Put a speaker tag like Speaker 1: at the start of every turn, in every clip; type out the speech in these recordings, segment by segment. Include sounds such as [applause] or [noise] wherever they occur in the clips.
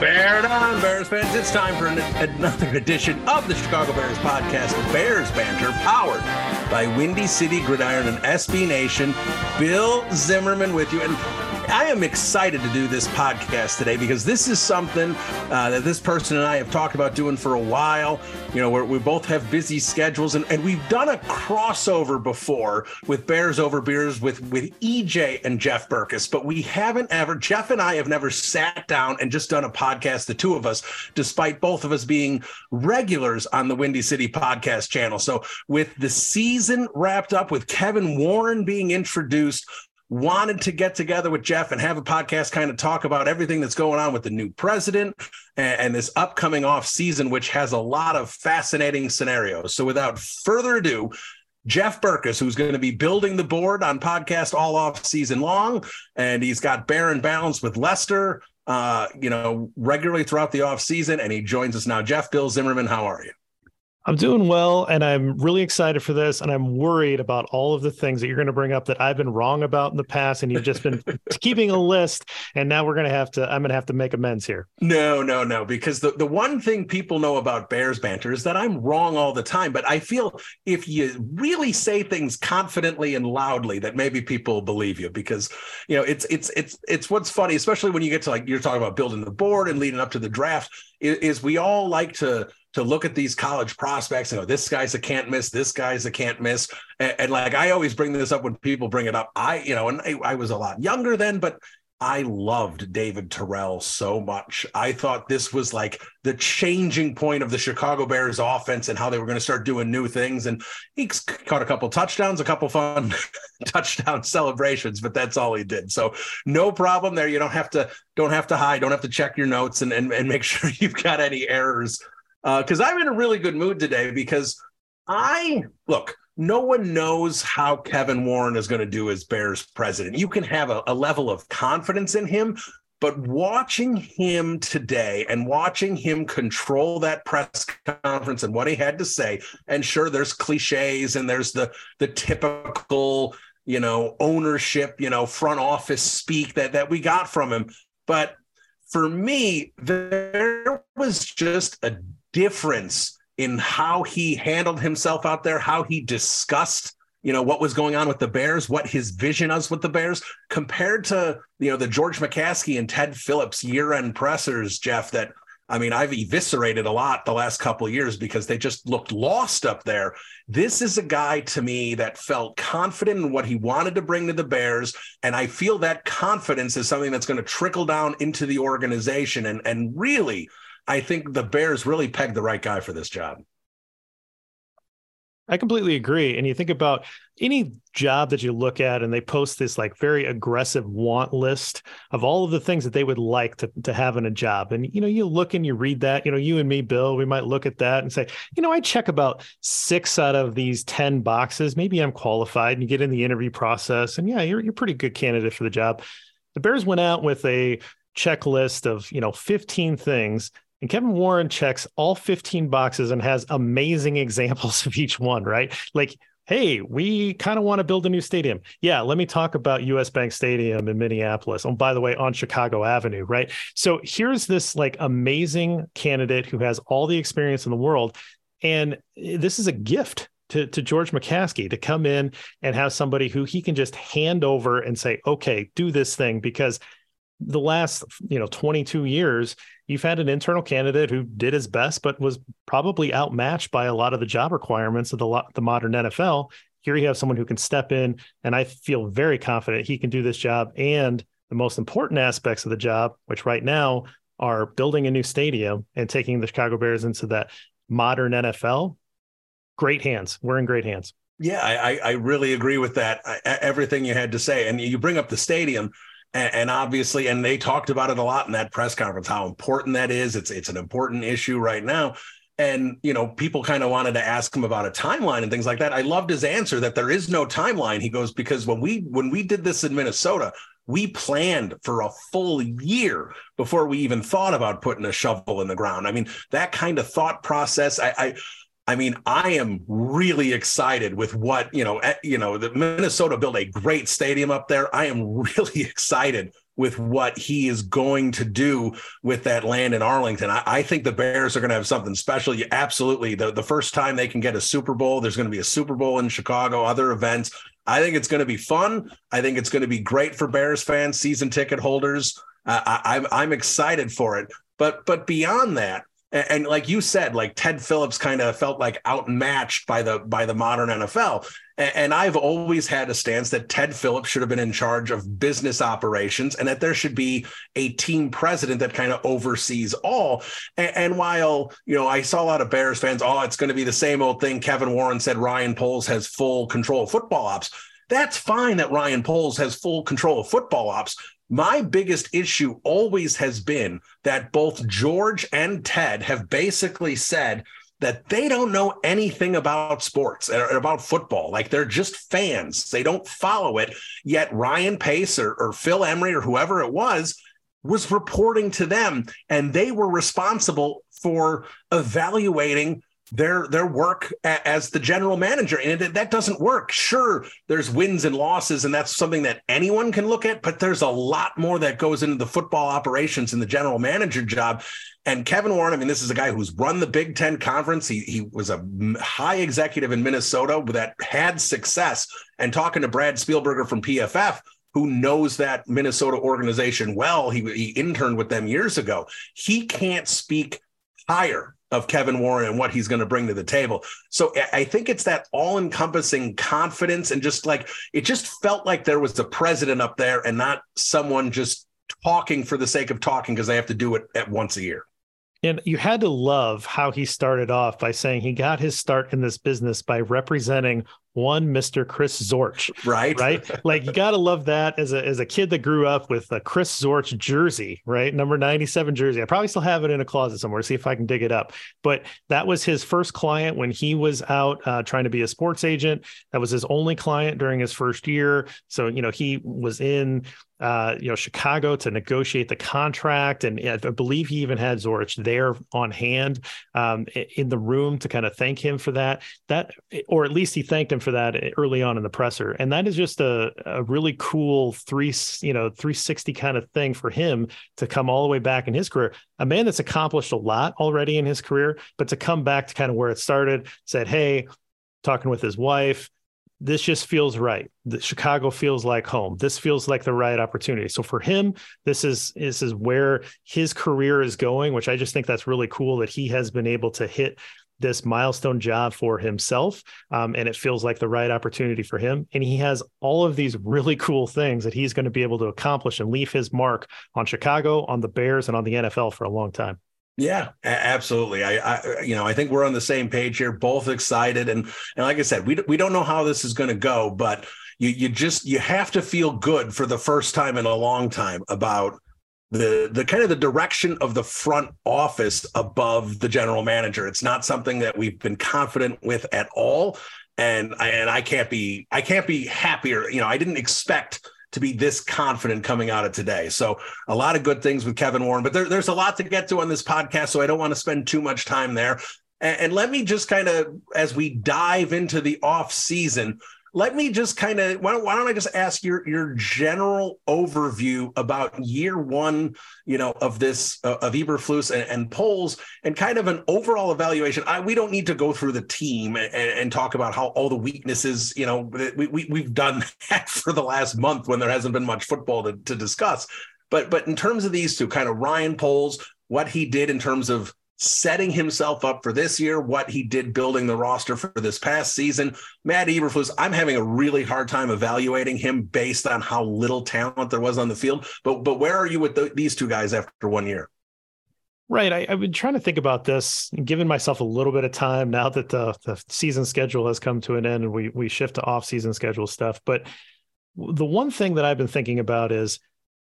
Speaker 1: Bear down, Bears fans. It's time for an, another edition of the Chicago Bears podcast, Bears Banter, powered by Windy City Gridiron and SB Nation. Bill Zimmerman with you. And I am excited to do this podcast today because this is something uh, that this person and I have talked about doing for a while. You know, we both have busy schedules, and, and we've done a crossover before with Bears Over Beers with with EJ and Jeff Berckes, but we haven't ever. Jeff and I have never sat down and just done a podcast, the two of us, despite both of us being regulars on the Windy City podcast channel. So, with the season wrapped up, with Kevin Warren being introduced, wanted to get together with Jeff and have a podcast kind of talk about everything that's going on with the new president and, and, this upcoming off season, which has a lot of fascinating scenarios. So without further ado, Jeff Berckes, who's going to be building the board on podcast all off season long, and he's got Baron Balance with Lester, uh, you know, regularly throughout the off season, and he joins us now. Jeff, Bill Zimmerman, how are you?
Speaker 2: I'm doing well, and I'm really excited for this. And I'm worried about all of the things that you're going to bring up that I've been wrong about in the past, and you've just been [laughs] keeping a list. And now we're going to have to. I'm going to have to make amends here.
Speaker 1: No, no, no. Because the the one thing people know about Bears banter is that I'm wrong all the time. But I feel if you really say things confidently and loudly, that maybe people believe you. Because you know, it's it's it's it's what's funny, especially when you get to like you're talking about building the board and leading up to the draft. Is, is we all like to to look at these college prospects and go, this guy's a can't miss, this guy's a can't miss. And, and like I always bring this up when people bring it up. I, you know, and I, I was a lot younger then, but I loved David Terrell so much. I thought this was like the changing point of the Chicago Bears offense and how they were going to start doing new things. And he caught a couple touchdowns, a couple fun [laughs] touchdown celebrations, but that's all he did. So no problem there. You don't have to don't have to hide, don't have to check your notes and and, and make [laughs] sure you've got any errors because uh, I'm in a really good mood today because I look, no one knows how Kevin Warren is going to do as Bears president. You can have a, a level of confidence in him, but watching him today and watching him control that press conference and what he had to say, and sure, there's cliches and there's the the typical, you know, ownership, you know, front office speak that that we got from him. But for me, there was just a difference in how he handled himself out there, how he discussed, you know, what was going on with the Bears, what his vision was with the Bears, compared to, you know, the George McCaskey and Ted Phillips year-end pressers, Jeff, that I mean, I've eviscerated a lot the last couple of years because they just looked lost up there. This is a guy to me that felt confident in what he wanted to bring to the Bears. And I feel that confidence is something that's going to trickle down into the organization and, and really I think the Bears really pegged the right guy for this job.
Speaker 2: I completely agree. And you think about any job that you look at and they post this like very aggressive want list of all of the things that they would like to, to have in a job. And, you know, you look and you read that, you know, you and me, Bill, we might look at that and say, you know, I check about six out of these 10 boxes. Maybe I'm qualified and you get in the interview process and yeah, you're, you're pretty good candidate for the job. The Bears went out with a checklist of, you know, 15 things and Kevin Warren checks all 15 boxes and has amazing [laughs] examples of each one, right? Like hey, we kind of want to build a new stadium. Yeah, let me talk about US Bank Stadium in Minneapolis. Oh, by the way, on Chicago Avenue, right? So here's this like amazing candidate who has all the experience in the world. And eh, this is a gift to, to George McCaskey to come in and have somebody who he can just hand over and say, okay, do this thing because the last you know 22 years you've had an internal candidate who did his best but was probably outmatched by a lot of the job requirements of the, the modern NFL here you have someone who can step in and I feel very confident he can do this job. And the most important aspects of the job which right now are building a new stadium and taking the Chicago Bears into that modern NFL great hands. We're in great hands.
Speaker 1: Yeah I, I really agree with that I, everything you had to say. And you bring up the stadium and, and, obviously, and they talked about it a lot in that press conference, how important that is. It's it's an important issue right now. And you know, people kind of wanted to ask him about a timeline and things like that. I loved his answer that there is no timeline. He goes, because when we when we did this in Minnesota, we planned for a full year before we even thought about putting a shovel in the ground. I mean, that kind of thought process, I, I I mean, I am really excited with what you know. Eh, you know, the Minnesota built a great stadium up there. I am [laughs] really excited with what he is going to do with that land in Arlington. I, I think the Bears are going to have something special. You, absolutely, the the first time they can get a Super Bowl, there's going to be a Super Bowl in Chicago. Other events. I think it's going to be fun. I think it's going to be great for Bears fans, season ticket holders. Uh, I, I'm I'm excited for it. But but beyond that, and, like you said, like Ted Phillips kind of felt like outmatched by the by the modern NFL. And, and I've always had a stance that Ted Phillips should have been in charge of business operations, and that there should be a team president that kind of oversees all. And, and while you know, I saw a lot of Bears fans, oh, it's going to be the same old thing. Kevin Warren said Ryan Poles has full control of football ops. That's fine that Ryan Poles has full control of football ops, my biggest issue always has been that both George and Ted have basically said that they don't know anything about sports or about football. Like they're just fans. They don't follow it. Yet Ryan Pace or, or Phil Emery or whoever it was was reporting to them, and they were responsible for evaluating their their work as the general manager. And that doesn't work. Sure there's wins and losses and that's something that anyone can look at but there's a lot more that goes into the football operations and the general manager job. And Kevin Warren I mean this is a guy who's run the Big 10 conference. He he was a high executive in Minnesota that had success. And talking to Brad Spielberger from PFF who knows that Minnesota organization well he, he interned with them years ago he can't speak higher of Kevin Warren and what he's going to bring to the table. So I think it's that all encompassing confidence and just like it just felt like there was the president up there and not someone just talking for the sake of talking because they have to do it at once a year.
Speaker 2: And you had to love how he started off by saying he got his start in this business by representing one Mr. Chris Zorich.
Speaker 1: Right.
Speaker 2: Right. like you gotta love that as a as a kid that grew up with a Chris Zorich jersey, right? Number 97 jersey. I probably still have it in a closet somewhere. See if I can dig it up. But that was his first client when he was out uh, trying to be a sports agent. That was his only client during his first year. So, you know, he was in uh, you know, Chicago to negotiate the contract. And I believe he even had Zorich there on hand um, in the room to kind of thank him for that. That, or at least he thanked him for that early on in the presser. And that is just a, a really cool three, you know, 360 kind of thing for him to come all the way back in his career. A man that's accomplished a lot already in his career, but to come back to kind of where it started, said, Hey, talking with his wife, this just feels right. The Chicago feels like home. This feels like the right opportunity. So for him, this is this is where his career is going, which I just think that's really cool that he has been able to hit this milestone job for himself. Um, and it feels like the right opportunity for him. And he has all of these really cool things that he's going to be able to accomplish and leave his mark on Chicago, on the Bears, and on the NFL for a long time.
Speaker 1: Yeah, absolutely. I, I, you know, I think we're on the same page here, both excited, and and like I said, we we don't know how this is going to go, but you you just you have to feel good for the first time in a long time about the the kind of the direction of the front office above the general manager. It's not something that we've been confident with at all, and I, and I can't be I can't be happier. You know, I didn't expect to be this confident coming out of today. So a lot of good things with Kevin Warren, but there, there's a lot to get to on this podcast. So I don't want to spend too much time there. And, and let me just kind of, as we dive into the off season, let me just kind of why, why, don't I just ask your your general overview about year one, you know, of this uh, of Eberflus and, and Poles, and kind of an overall evaluation. I, we don't need to go through the team and, and, talk about how all the weaknesses, you know, we, we we've done [laughs] that for the last month when there hasn't been much football to, to discuss. But but in terms of these two, kind of Ryan Poles, what he did in terms of setting himself up for this year, what he did building the roster for this past season. Matt Eberflus, I'm having a really hard time evaluating him based on how little talent there was on the field. But but where are you with the, these two guys after one year?
Speaker 2: Right. I, have been trying to think about this, giving myself a little bit of time now that the, the season schedule has come to an end and we we shift to off season schedule stuff. But the one thing that I've been thinking about is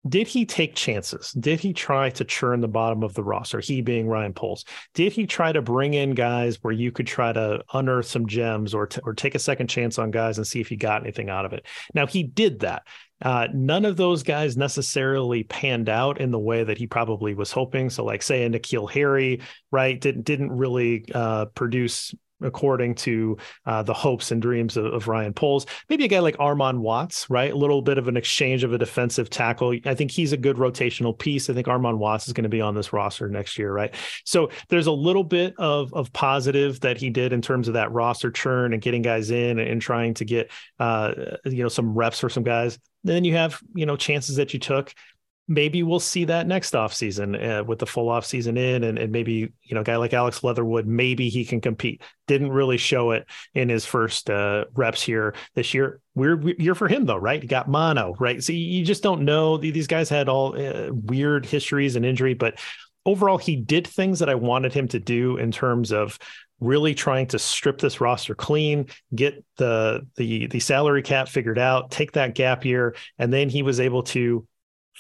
Speaker 2: did he take chances? Did he try to churn the bottom of the roster? He being Ryan Poles. Did he try to bring in guys where you could try to unearth some gems or t- or take a second chance on guys and see if he got anything out of it? Now he did that. Uh, none of those guys necessarily panned out in the way that he probably was hoping. So, like say a N'Keal Harry, right, didn't didn't really uh, produce according to uh, the hopes and dreams of, of, Ryan Poles. Maybe a guy like Armon Watts, right? A little bit of an exchange of a defensive tackle. I think he's a good rotational piece. I think Armon Watts is going to be on this roster next year, right? So there's a little bit of of positive that he did in terms of that roster churn and getting guys in and, and trying to get uh, you know some reps for some guys. Then you have you know chances that you took maybe we'll see that next offseason uh, with the full offseason in and, and maybe you know a guy like alex leatherwood maybe he can compete. Didn't really show it in his first uh, reps here this year. Weird year for him though right? He got mono right? So you just don't know. These guys had all uh, weird histories and injury but overall he did things that i wanted him to do in terms of really trying to strip this roster clean, get the the the salary cap figured out, take that gap year, and then he was able to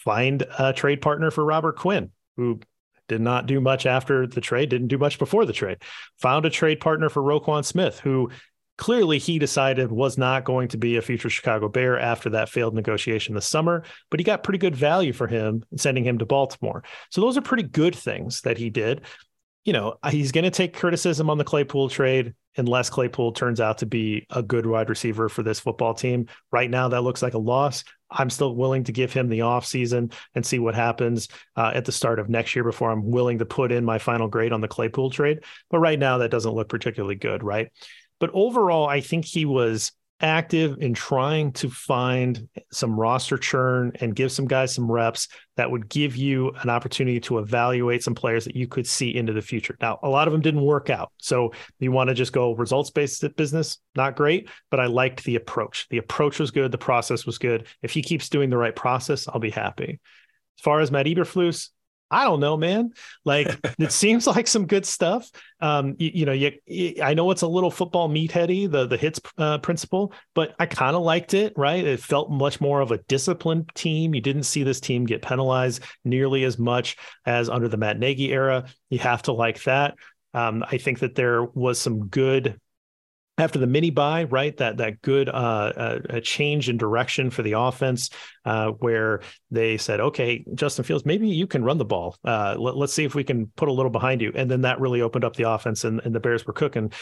Speaker 2: find a trade partner for Robert Quinn, who did not do much after the trade, didn't do much before the trade. Found a trade partner for Roquan Smith, who clearly he decided was not going to be a future Chicago Bear after that failed negotiation this summer, but he got pretty good value for him sending him to Baltimore. So those are pretty good things that he did. You know, he's going to take criticism on the Claypool trade unless Claypool turns out to be a good wide receiver for this football team. Right now, that looks like a loss. I'm still willing to give him the offseason and see what happens uh, at the start of next year before I'm willing to put in my final grade on the Claypool trade. But right now, that doesn't look particularly good, right? But overall, I think he was active in trying to find some roster churn and give some guys some reps that would give you an opportunity to evaluate some players that you could see into the future. Now, a lot of them didn't work out. So you want to just go results based business, not great, but I liked the approach. The approach was good. The process was good. If he keeps doing the right process, I'll be happy. As far as Matt Eberflus, I don't know, man. Like it seems like some good stuff. Um, you, you know, you, you, I know it's a little football meatheady, the the hits uh, principle, but I kind of liked it. Right, it felt much more of a disciplined team. You didn't see this team get penalized nearly as much as under the Matt Nagy era. You have to like that. Um, I think that there was some good after the mini bye, right? That that good uh, uh, a change in direction for the offense, uh, where they said, "Okay, Justin Fields, maybe you can run the ball. Uh, let, us see if we can put a little behind you." And then that really opened up the offense, and, and the Bears were cooking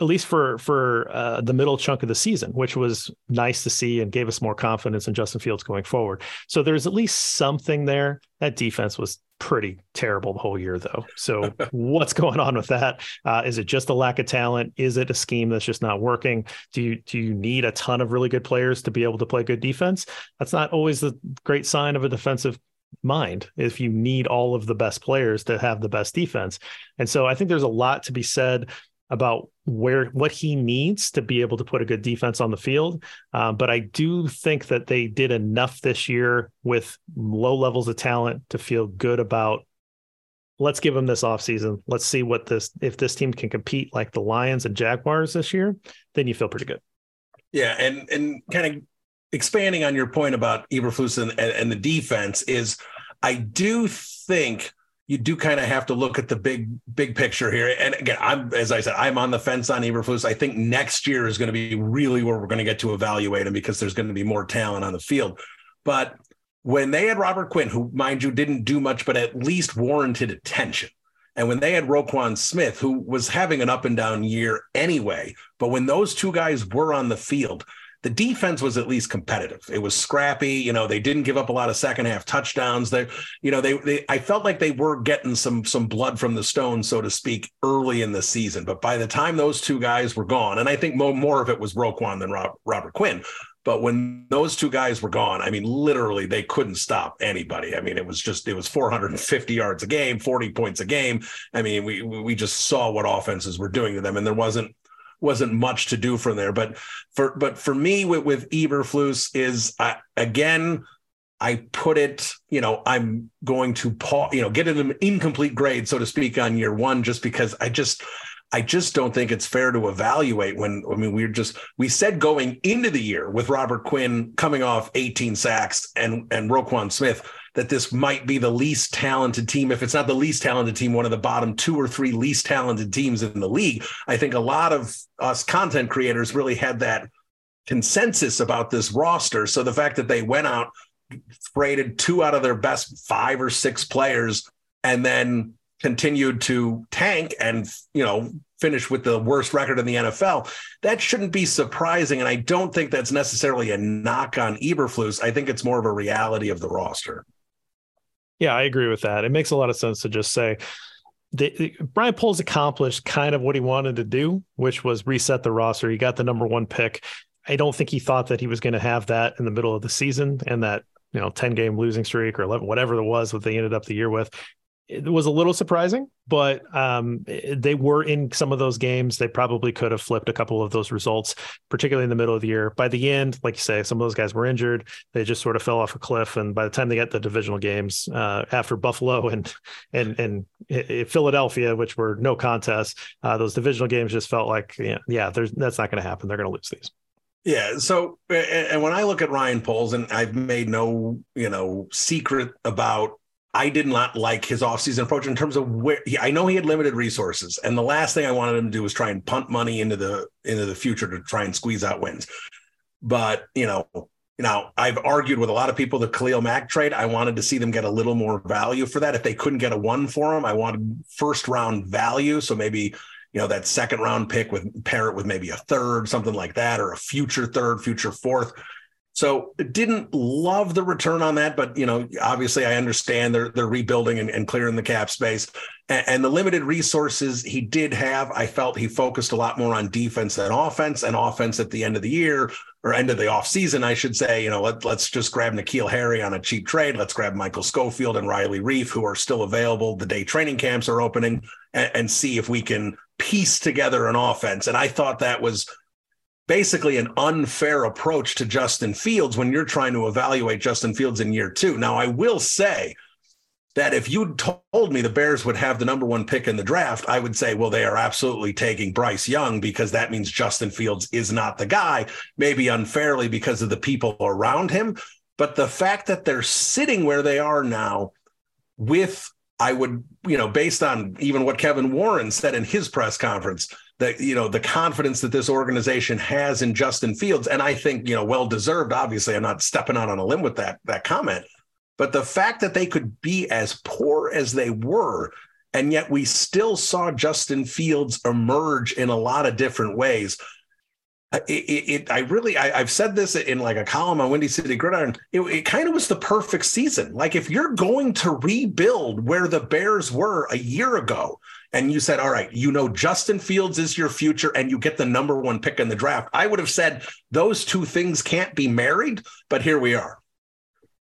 Speaker 2: at least for for uh, the middle chunk of the season, which was nice to see and gave us more confidence in Justin Fields going forward. So there's at least something there. That defense was pretty terrible the whole year, though. So [laughs] what's going on with that? Uh, is it just a lack of talent? Is it a scheme that's just not working? Do you do you need a ton of really good players to be able to play good defense? That's not always the great sign of a defensive mind if you need all of the best players to have the best defense. And so I think there's a lot to be said about where what he needs to be able to put a good defense on the field. Uh, but I do think that they did enough this year with low levels of talent to feel good about. Let's give them this offseason. Let's see what this if this team can compete like the Lions and Jaguars this year, then you feel pretty good.
Speaker 1: Yeah, and and kind of expanding on your point about Eberflus and, and the defense is, I do think you do kind of have to look at the big big picture here. And again, I'm as I said, I'm on the fence on Eberflus. I think next year is going to be really where we're going to get to evaluate him because there's going to be more talent on the field. But when they had Robert Quinn, who mind you didn't do much, but at least warranted attention. And when they had Roquan Smith, who was having an up and down year anyway, but when those two guys were on the field, the defense was at least competitive. It was scrappy. You know, they didn't give up a lot of second half touchdowns. They, you know, they, they I felt like they were getting some some blood from the stone, so to speak, early in the season. But by the time those two guys were gone, and I think more, more of it was Roquan than Rob, Robert Quinn. But when those two guys were gone, I mean, literally, they couldn't stop anybody. I mean, it was just it was 450 yards a game, 40 points a game. I mean, we we just saw what offenses were doing to them, and there wasn't wasn't much to do from there. But for but for me with with Eberflus is I, again. I put it, you know, I'm going to pause, you know, get an incomplete grade, so to speak, on year one, just because I just, I just don't think it's fair to evaluate when, I mean, we're just, we said going into the year with Robert Quinn coming off 18 sacks and, and Roquan Smith, that this might be the least talented team. If it's not the least talented team, one of the bottom two or three least talented teams in the league. I think a lot of us content creators really had that consensus about this roster. So the fact that they went out, traded two out of their best five or six players, and then continued to tank and you know finish with the worst record in the NFL. That shouldn't be surprising, and I don't think that's necessarily a knock on Eberflus. I think it's more of a reality of the roster.
Speaker 2: Yeah, I agree with that. It makes a lot of sense to just say Brian Poles accomplished kind of what he wanted to do, which was reset the roster. He got the number one pick. I don't think he thought that he was going to have that in the middle of the season and that you know 10 game losing streak or 11 whatever it was that they ended up the year with it was a little surprising, but um, they were in some of those games. They probably could have flipped a couple of those results, particularly in the middle of the year. By the end, like you say, some of those guys were injured. They just sort of fell off a cliff. And by the time they got the divisional games uh, after Buffalo and and and Philadelphia, which were no contests, uh, those divisional games just felt like yeah, yeah, that's not going to happen. They're going to lose these.
Speaker 1: Yeah. So, and when I look at Ryan Poles, and I've made no, you know, secret about I did not like his offseason approach in terms of where he, I know he had limited resources, and the last thing I wanted him to do was try and punt money into the into the future to try and squeeze out wins. But you know, you know, I've argued with a lot of people the Khalil Mack trade. I wanted to see them get a little more value for that. If they couldn't get a one for him, I wanted first round value. So maybe you know that second round pick with pair it with maybe a third, something like that, or a future third, future fourth. So didn't love the return on that, but you know, obviously I understand they're they're rebuilding and, and clearing the cap space. And, and, the limited resources he did have, I felt he focused a lot more on defense than offense, and offense at the end of the year or end of the offseason, I should say, you know, let, let's just grab N'Keal Harry on a cheap trade. Let's grab Michael Schofield and Riley Reiff, who are still available. The day training camps are opening, and, and see if we can piece together an offense. And I thought that was basically an unfair approach to Justin Fields when you're trying to evaluate Justin Fields in year two. Now, I will say that if you told me the Bears would have the number one pick in the draft, I would say, well, they are absolutely taking Bryce Young because that means Justin Fields is not the guy, maybe unfairly because of the people around him. But the fact that they're sitting where they are now with, I would, you know, based on even what Kevin Warren said in his press conference, that you know the confidence that this organization has in Justin Fields, and I think you know well deserved. Obviously, I'm not stepping out on a limb with that that comment, but the fact that they could be as poor as they were, and yet we still saw Justin Fields emerge in a lot of different ways. It, it, it I really, I, have said this in like a column on Windy City Gridiron. It, it kind of was the perfect season. Like if you're going to rebuild where the Bears were a year ago, and you said, all right, you know, Justin Fields is your future and you get the number one pick in the draft, I would have said those two things can't be married, but here we are.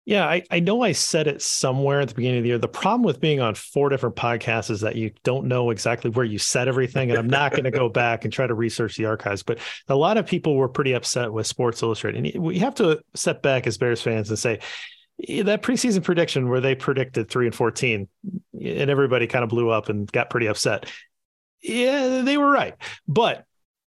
Speaker 2: Yeah, I, I know I said it somewhere at the beginning of the year. The problem with being on four different podcasts is that you don't know exactly where you said everything. And I'm not going to go [laughs] back and try to research the archives. But a lot of people were pretty upset with Sports Illustrated. And we have to step back as Bears fans and say, that preseason prediction where they predicted three and 14 and everybody kind of blew up and got pretty upset. Yeah, they were right. But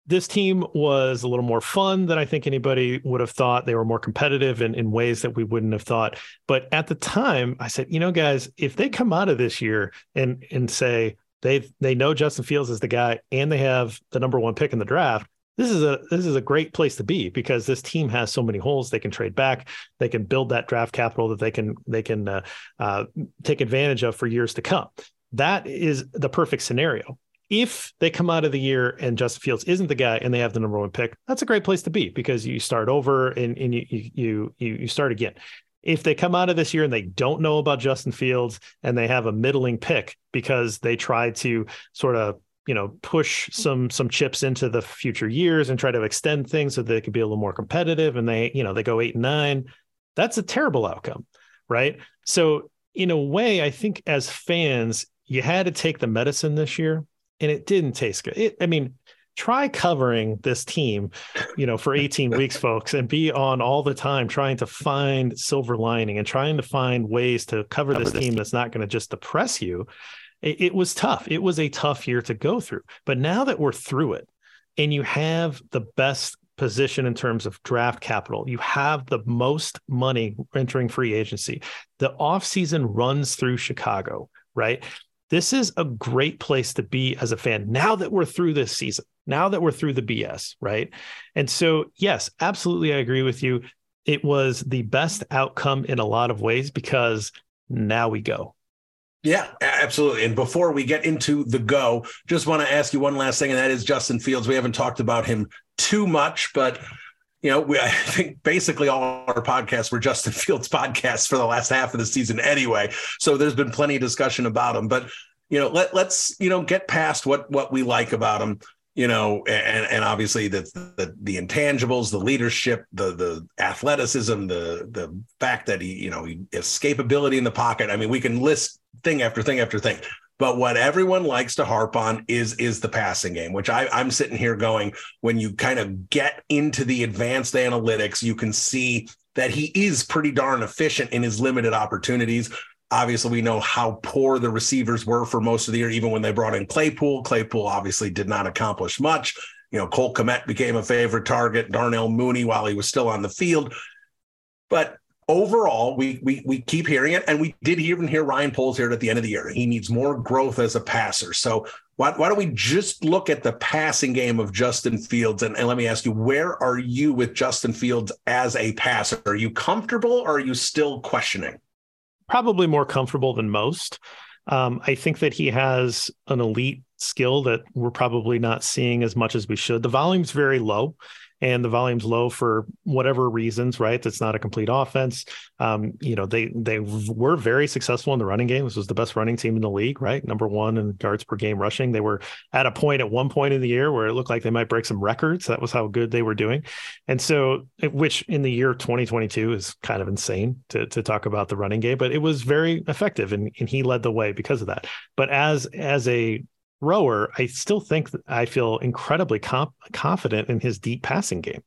Speaker 2: this team was a little more fun than I think anybody would have thought. They were more competitive in, in ways that we wouldn't have thought. But at the time, I said, you know, guys, if they come out of this year and and say they they know Justin Fields is the guy and they have the number one pick in the draft, this is a this is a great place to be because this team has so many holes. They can trade back, they can build that draft capital that they can they can uh, uh, take advantage of for years to come. that is the perfect scenario. If they come out of the year and Justin Fields isn't the guy and they have the number one pick, that's a great place to be because you start over and, and you, you you you start again. If they come out of this year and they don't know about Justin Fields and they have a middling pick because they try to sort of you know push some some chips into the future years and try to extend things so they could be a little more competitive and they you know they go eight and nine that's a terrible outcome right? So in a way i think as fans you had to take the medicine this year and it didn't taste good. It, i mean try covering this team you know for 18 [laughs] weeks folks and be on all the time trying to find silver lining and trying to find ways to cover, cover this, this team that's not going to just depress you it, it was tough. It was a tough year to go through. But now that we're through it and you have the best position in terms of draft capital. You have the most money entering free agency. The offseason runs through Chicago, right? This is a great place to be as a fan now that we're through this season, now that we're through the BS, right? And so, yes, absolutely, I agree with you. It was the best outcome in a lot of ways because now we go.
Speaker 1: Yeah, absolutely. And before we get into the go, just want to ask you one last thing, and that is Justin Fields. We haven't talked about him too much, but you know, we, I [laughs] think basically all our podcasts were Justin [laughs] Fields podcasts for the last half of the season anyway. So there's been plenty of discussion about him. But you know, let let's you know get past what what we like about him you know, and and obviously the the the intangibles, the leadership, the the athleticism, the the fact that he, you know, he, escapability in the pocket. I mean, we can list thing after thing after thing. But what everyone likes to harp on is is the passing game, which I, I'm sitting here going, when you kind of get into the advanced analytics, you can see that he is pretty darn efficient in his limited opportunities. Obviously, we know how poor the receivers were for most of the year, even when they brought in Claypool. Claypool obviously did not accomplish much. You know, Cole Kmet became a favorite target, Darnell Mooney while he was still on the field. But overall, we we we keep hearing it, and we did even hear Ryan Poles here at the end of the year. He needs more growth as a passer. So why, why don't we just look at the passing game of Justin Fields? And, and let me ask you, where are you with Justin Fields as a passer? Are you comfortable or are you still questioning?
Speaker 2: Probably more comfortable than most. Um, I think that he has an elite skill that we're probably not seeing as much as we should. The volume's very low and the volume's low for whatever reasons, right? That's not a complete offense. Um, you know, they they were very successful in the running game. This was the best running team in the league, right? Number one in yards per game rushing. They were at a point at one point in the year where it looked like they might break some records. That was how good they were doing. And so, which in the year 2022 is kind of insane to, to talk about the running game, but it was very effective and, and he led the way because of that. But as as a rower, I still think I feel incredibly comp- confident in his deep passing game.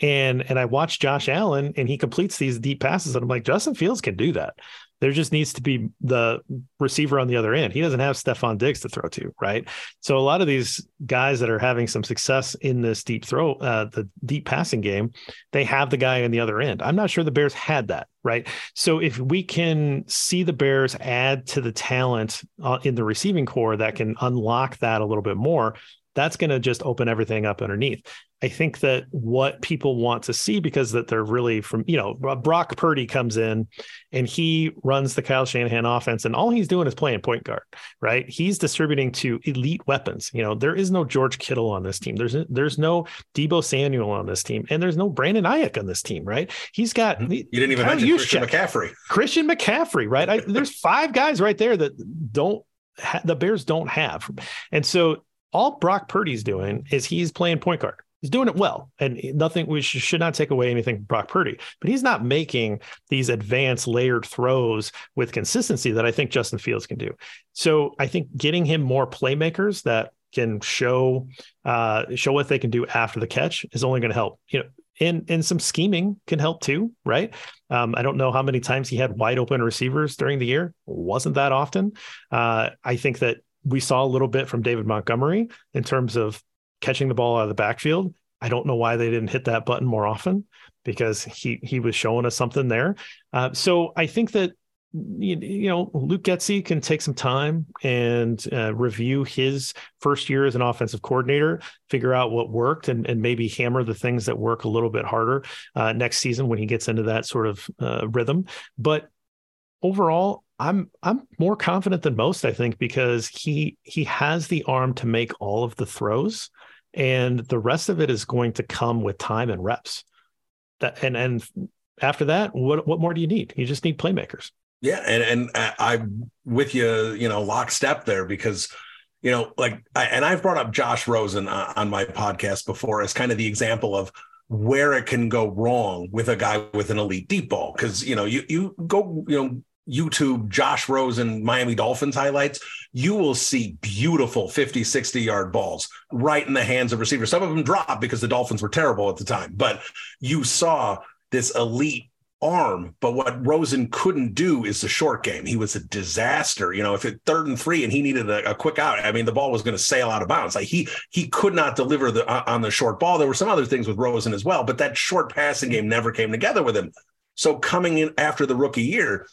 Speaker 2: And and I watch Josh Allen and he completes these deep passes and I'm like Justin Fields can do that. There just needs to be the receiver on the other end. He doesn't have Stefon Diggs to throw to, right? So a lot of these guys that are having some success in this deep throw, uh, the deep passing game, they have the guy on the other end. I'm not sure the Bears had that, right? So if we can see the Bears add to the talent uh, in the receiving core that can unlock that a little bit more, that's going to just open everything up underneath. I think that what people want to see because that they're really from, you know, Brock Purdy comes in and he runs the Kyle Shanahan offense and all he's doing is playing point guard, right? He's distributing to elite weapons. You know, there is no George Kittle on this team. There's there's no Deebo Samuel on this team and there's no Brandon Aiyuk on this team, right? He's got
Speaker 1: mm-hmm. You didn't even mention Christian McCaffrey.
Speaker 2: Christian McCaffrey, right? I, [laughs] there's five guys right there that don't ha- the Bears don't have. And so all Brock Purdy's doing is he's playing point guard. He's doing it well, and nothing. We should not take away anything from Brock Purdy, but he's not making these advanced layered throws with consistency that I think Justin Fields can do. So I think getting him more playmakers that can show uh, show what they can do after the catch is only going to help. You know, and and some scheming can help too, right? Um, I don't know how many times he had wide open receivers during the year. wasn't that often. Uh, I think that we saw a little bit from David Montgomery in terms of catching the ball out of the backfield. I don't know why they didn't hit that button more often because he he was showing us something there. Uh, so I think that you, you know Luke Getsy can take some time and uh, review his first year as an offensive coordinator, figure out what worked, and and maybe hammer the things that work a little bit harder uh, next season when he gets into that sort of uh, rhythm. But overall, I'm I'm more confident than most, I think, because he he has the arm to make all of the throws, and the rest of it is going to come with time and reps. That and and after that, what what more do you need? You just need playmakers.
Speaker 1: Yeah, and and I'm with you, you know, lockstep there because you know, like, I, and I've brought up Josh Rosen on, on my podcast before as kind of the example of where it can go wrong with a guy with an elite deep ball. Cause, you know, you, you go, you know, YouTube Josh Rosen Miami Dolphins highlights, you will see beautiful 50, 60 yard balls right in the hands of receivers. Some of them drop because the Dolphins were terrible at the time, but you saw this elite arm. But what Rosen couldn't do is the short game. He was a disaster. You know, if it third and three and he needed a, a quick out, I mean, the ball was going to sail out of bounds. Like he he could not deliver the uh, on the short ball. There were some other things with Rosen as well, but that short passing game never came together with him. So coming in after the rookie year,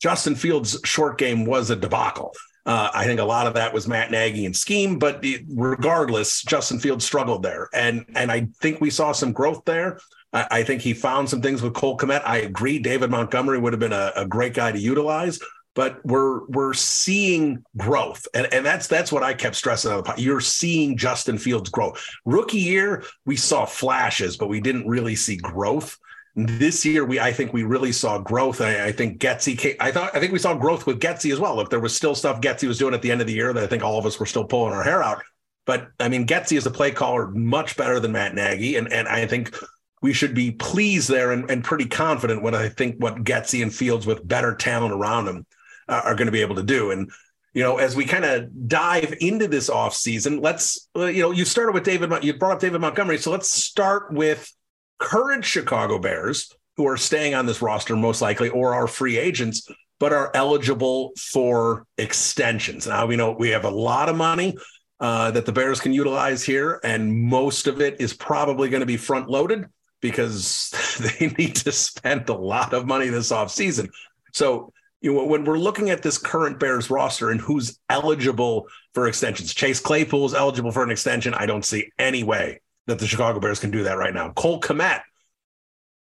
Speaker 1: Justin Fields' short game was a debacle. Uh, I think a lot of that was Matt Nagy and scheme, but regardless, Justin Fields struggled there, and and I think we saw some growth there. I, I think he found some things with Cole Kmet. I agree. David Montgomery would have been a, a great guy to utilize, but we're we're seeing growth, and and that's that's what I kept stressing on the pod. You're seeing Justin Fields grow. Rookie year, we saw flashes, but we didn't really see growth. This year, we I think we really saw growth. I, I think Getsy. Came, I thought I think we saw growth with Getsy as well. Look, there was still stuff Getsy was doing at the end of the year that I think all of us were still pulling our hair out. But I mean, Getsy is a play caller much better than Matt Nagy, and and I think we should be pleased there and, and pretty confident what I think what Getsy and Fields with better talent around them uh, are going to be able to do. And you know, as we kind of dive into this off season, let's you know, you started with David. You brought up David Montgomery, so let's start with current Chicago Bears who are staying on this roster most likely, or are free agents but are eligible for extensions. Now we know we have a lot of money. Uh, that the Bears can utilize here, and most of it is probably going to be front loaded because [laughs] they need to spend a lot of money this offseason. So, you know, when we're looking at this current Bears roster and who's eligible for extensions, Chase Claypool is eligible for an extension. I don't see any way that the Chicago Bears can do that right now. Cole Kmet,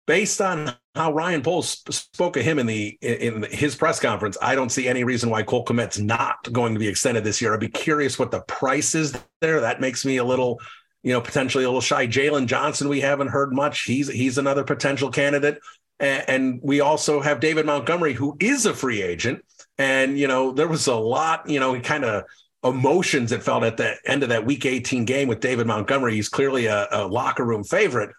Speaker 1: based on how Ryan Poles spoke of him in the in his press conference, I don't see any reason why Cole Kmet's not going to be extended this year. I'd be curious what the price is there. That makes me a little you know, potentially a little shy. Jalen Johnson, we haven't heard much. He's he's another potential candidate. And, and we also have David Montgomery, who is a free agent. And, you know, there was a lot, you know, he kind of emotions that felt at the end of that week 18 game with David Montgomery. He's clearly a, a locker room favorite.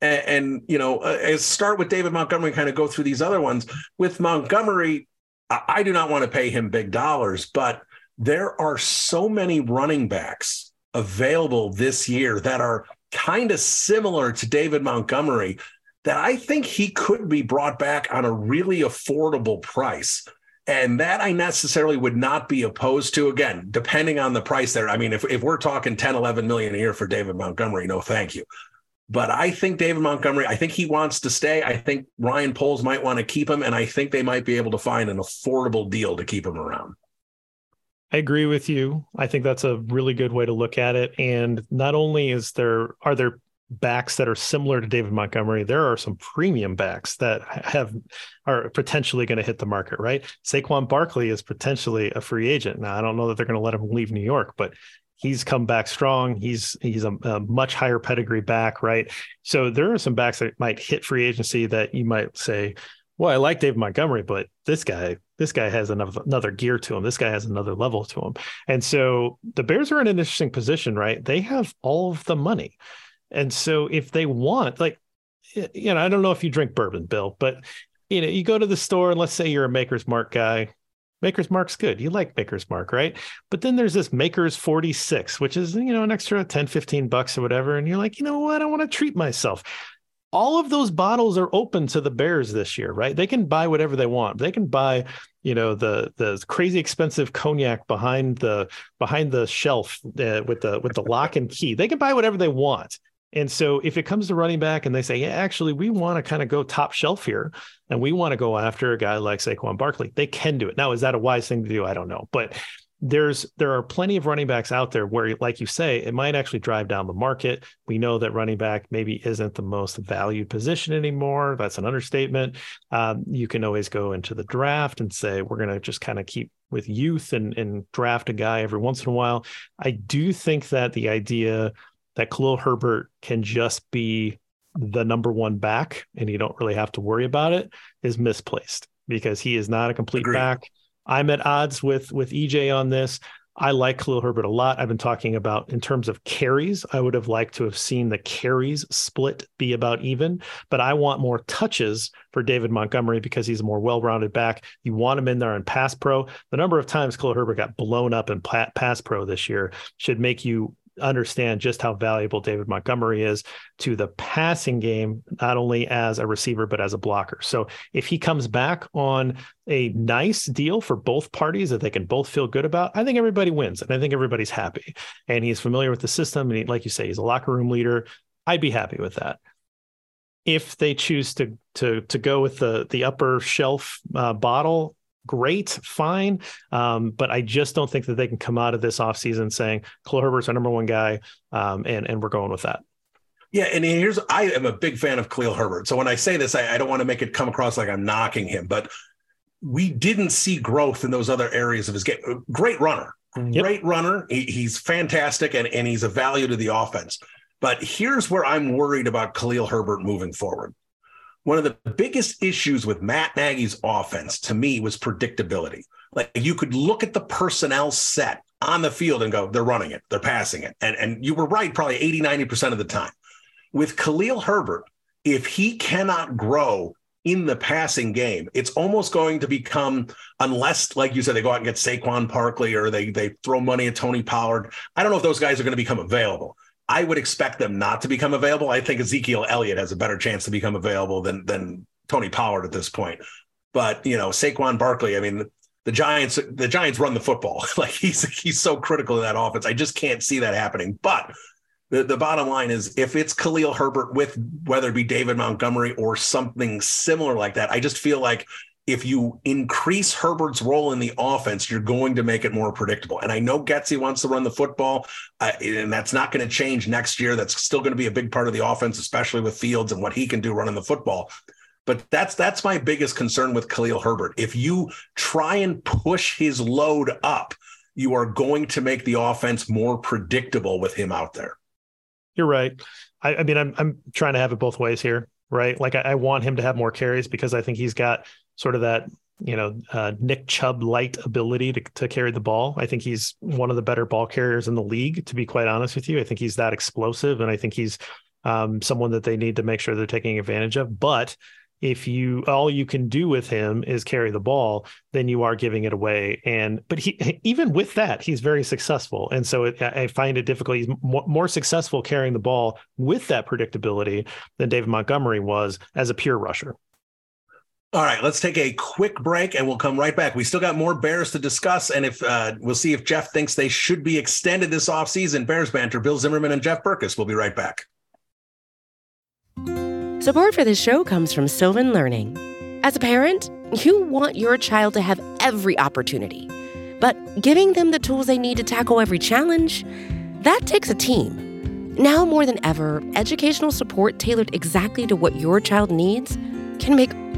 Speaker 1: And, and you know, uh, start with David Montgomery, kind of go through these other ones. With Montgomery, I, I do not want to pay him big dollars, but there are so many running backs available this year that are kind of similar to David Montgomery that I think he could be brought back on a really affordable price. And that I necessarily would not be opposed to. Again, depending on the price there. I mean, if, if we're talking 10, 11 million a year for David Montgomery, no, thank you. But I think David Montgomery, I think he wants to stay. I think Ryan Poles might want to keep him. And I think they might be able to find an affordable deal to keep him around.
Speaker 2: I agree with you. I think that's a really good way to look at it. And not only is there are there backs that are similar to David Montgomery, there are some premium backs that have are potentially going to hit the market, right? Saquon Barkley is potentially a free agent. Now, I don't know that they're going to let him leave New York, but he's come back strong. He's he's a, a, much higher pedigree back, right? So there are some backs that might hit free agency that you might say, well, I like David Montgomery, but this guy, this guy has another gear to him. This guy has another level to him. And so the Bears are in an interesting position, right? They have all of the money. And so if they want, like, you know, I don't know if you drink bourbon, Bill, but you know, you go to the store and let's say you're a Maker's Mark guy. Maker's Mark's good. You like Maker's Mark, right? But then there's this Maker's 46, which is, you know, an extra 10, 15 bucks or whatever. And you're like, you know what? I want to treat myself all of those bottles are open to the Bears this year, right? They can buy whatever they want. They can buy, you know, the the crazy expensive cognac behind the behind the shelf uh, with the with the lock and key. They can buy whatever they want. And so if it comes to running back and they say, yeah, actually, we want to kind of go top shelf here and we want to go after a guy like Saquon Barkley, they can do it. Now, is that a wise thing to do? I don't know. But there's there are plenty of running backs out there where, like you say, it might actually drive down the market. We know that running back maybe isn't the most valued position anymore. That's an understatement. Um, you can always go into the draft and say we're going to just kind of keep with youth and and draft a guy every once in a while. I do think that the idea that Khalil Herbert can just be the number one back and you don't really have to worry about it is misplaced because he is not a complete Agreed. back. I'm at odds with with EJ on this. I like Khalil Herbert a lot. I've been talking about in terms of carries. I would have liked to have seen the carries split be about even, but I want more touches for David Montgomery because he's a more well-rounded back. You want him in there in pass pro. The number of times Khalil Herbert got blown up in pass pro this year should make you understand just how valuable David Montgomery is to the passing game, not only as a receiver, but as a blocker. So if he comes back on a nice deal for both parties that they can both feel good about, I think everybody wins and I think everybody's happy. And he's familiar with the system. And he, like you say, he's a locker room leader. I'd be happy with that. If they choose to to to go with the the upper shelf uh, bottle, great, fine. Um, but I just don't think that they can come out of this offseason saying Khalil Herbert's our number one guy, um, and and we're going with that.
Speaker 1: Yeah, and here's I am a big fan of Khalil Herbert. So when I say this, I, I don't want to make it come across like I'm knocking him, but we didn't see growth in those other areas of his game. Great runner, great yep. runner. He, he's fantastic, and and he's a value to the offense. But here's where I'm worried about Khalil Herbert moving forward one of the biggest issues with Matt Nagy's offense to me was predictability. Like you could look at the personnel set on the field and go, they're running it, they're passing it. And, and you were right probably 80, 90% of the time. With Khalil Herbert, if he cannot grow in the passing game, it's almost going to become, unless, like you said, they go out and get Saquon Barkley or they they throw money at Tony Pollard. I don't know if those guys are going to become available. I would expect them not to become available. I think Ezekiel Elliott has a better chance to become available than than Tony Pollard at this point. But you know, Saquon Barkley, I mean, the Giants, the Giants run the football. [laughs] like he's he's so critical in that offense. I just can't see that happening. But the, the bottom line is if it's Khalil Herbert with whether it be David Montgomery or something similar like that, I just feel like if you increase Herbert's role in the offense, you're going to make it more predictable. And I know Getsy wants to run the football, uh, and that's not going to change next year. That's still going to be a big part of the offense, especially with Fields and what he can do running the football. But that's that's my biggest concern with Khalil Herbert. If you try and push his load up, you are going to make the offense more predictable with him out there.
Speaker 2: You're right. I, I mean, I'm I'm trying to have it both ways here, right? Like I, I want him to have more carries because I think he's got sort of that you know uh, Nick Chubb light ability to, to carry the ball. I think he's one of the better ball carriers in the league. To be quite honest with you, I think he's that explosive, and I think he's um, someone that they need to make sure they're taking advantage of. But if you all you can do with him is carry the ball, then you are giving it away. And but he even with that, he's very successful. And so it, I find it difficult. He's more, more successful carrying the ball with that predictability than David Montgomery was as a pure rusher.
Speaker 1: All right, let's take a quick break and we'll come right back. We still got more Bears to discuss, and if uh, we'll see if Jeff thinks they should be extended this offseason. Bears banter, Bill Zimmerman and Jeff Berckes. We'll be right back.
Speaker 3: Support for this show comes from Sylvan Learning. As a parent, you want your child to have every opportunity, but giving them the tools they need to tackle every challenge, that takes a team. Now more than ever, educational support tailored exactly to what your child needs can make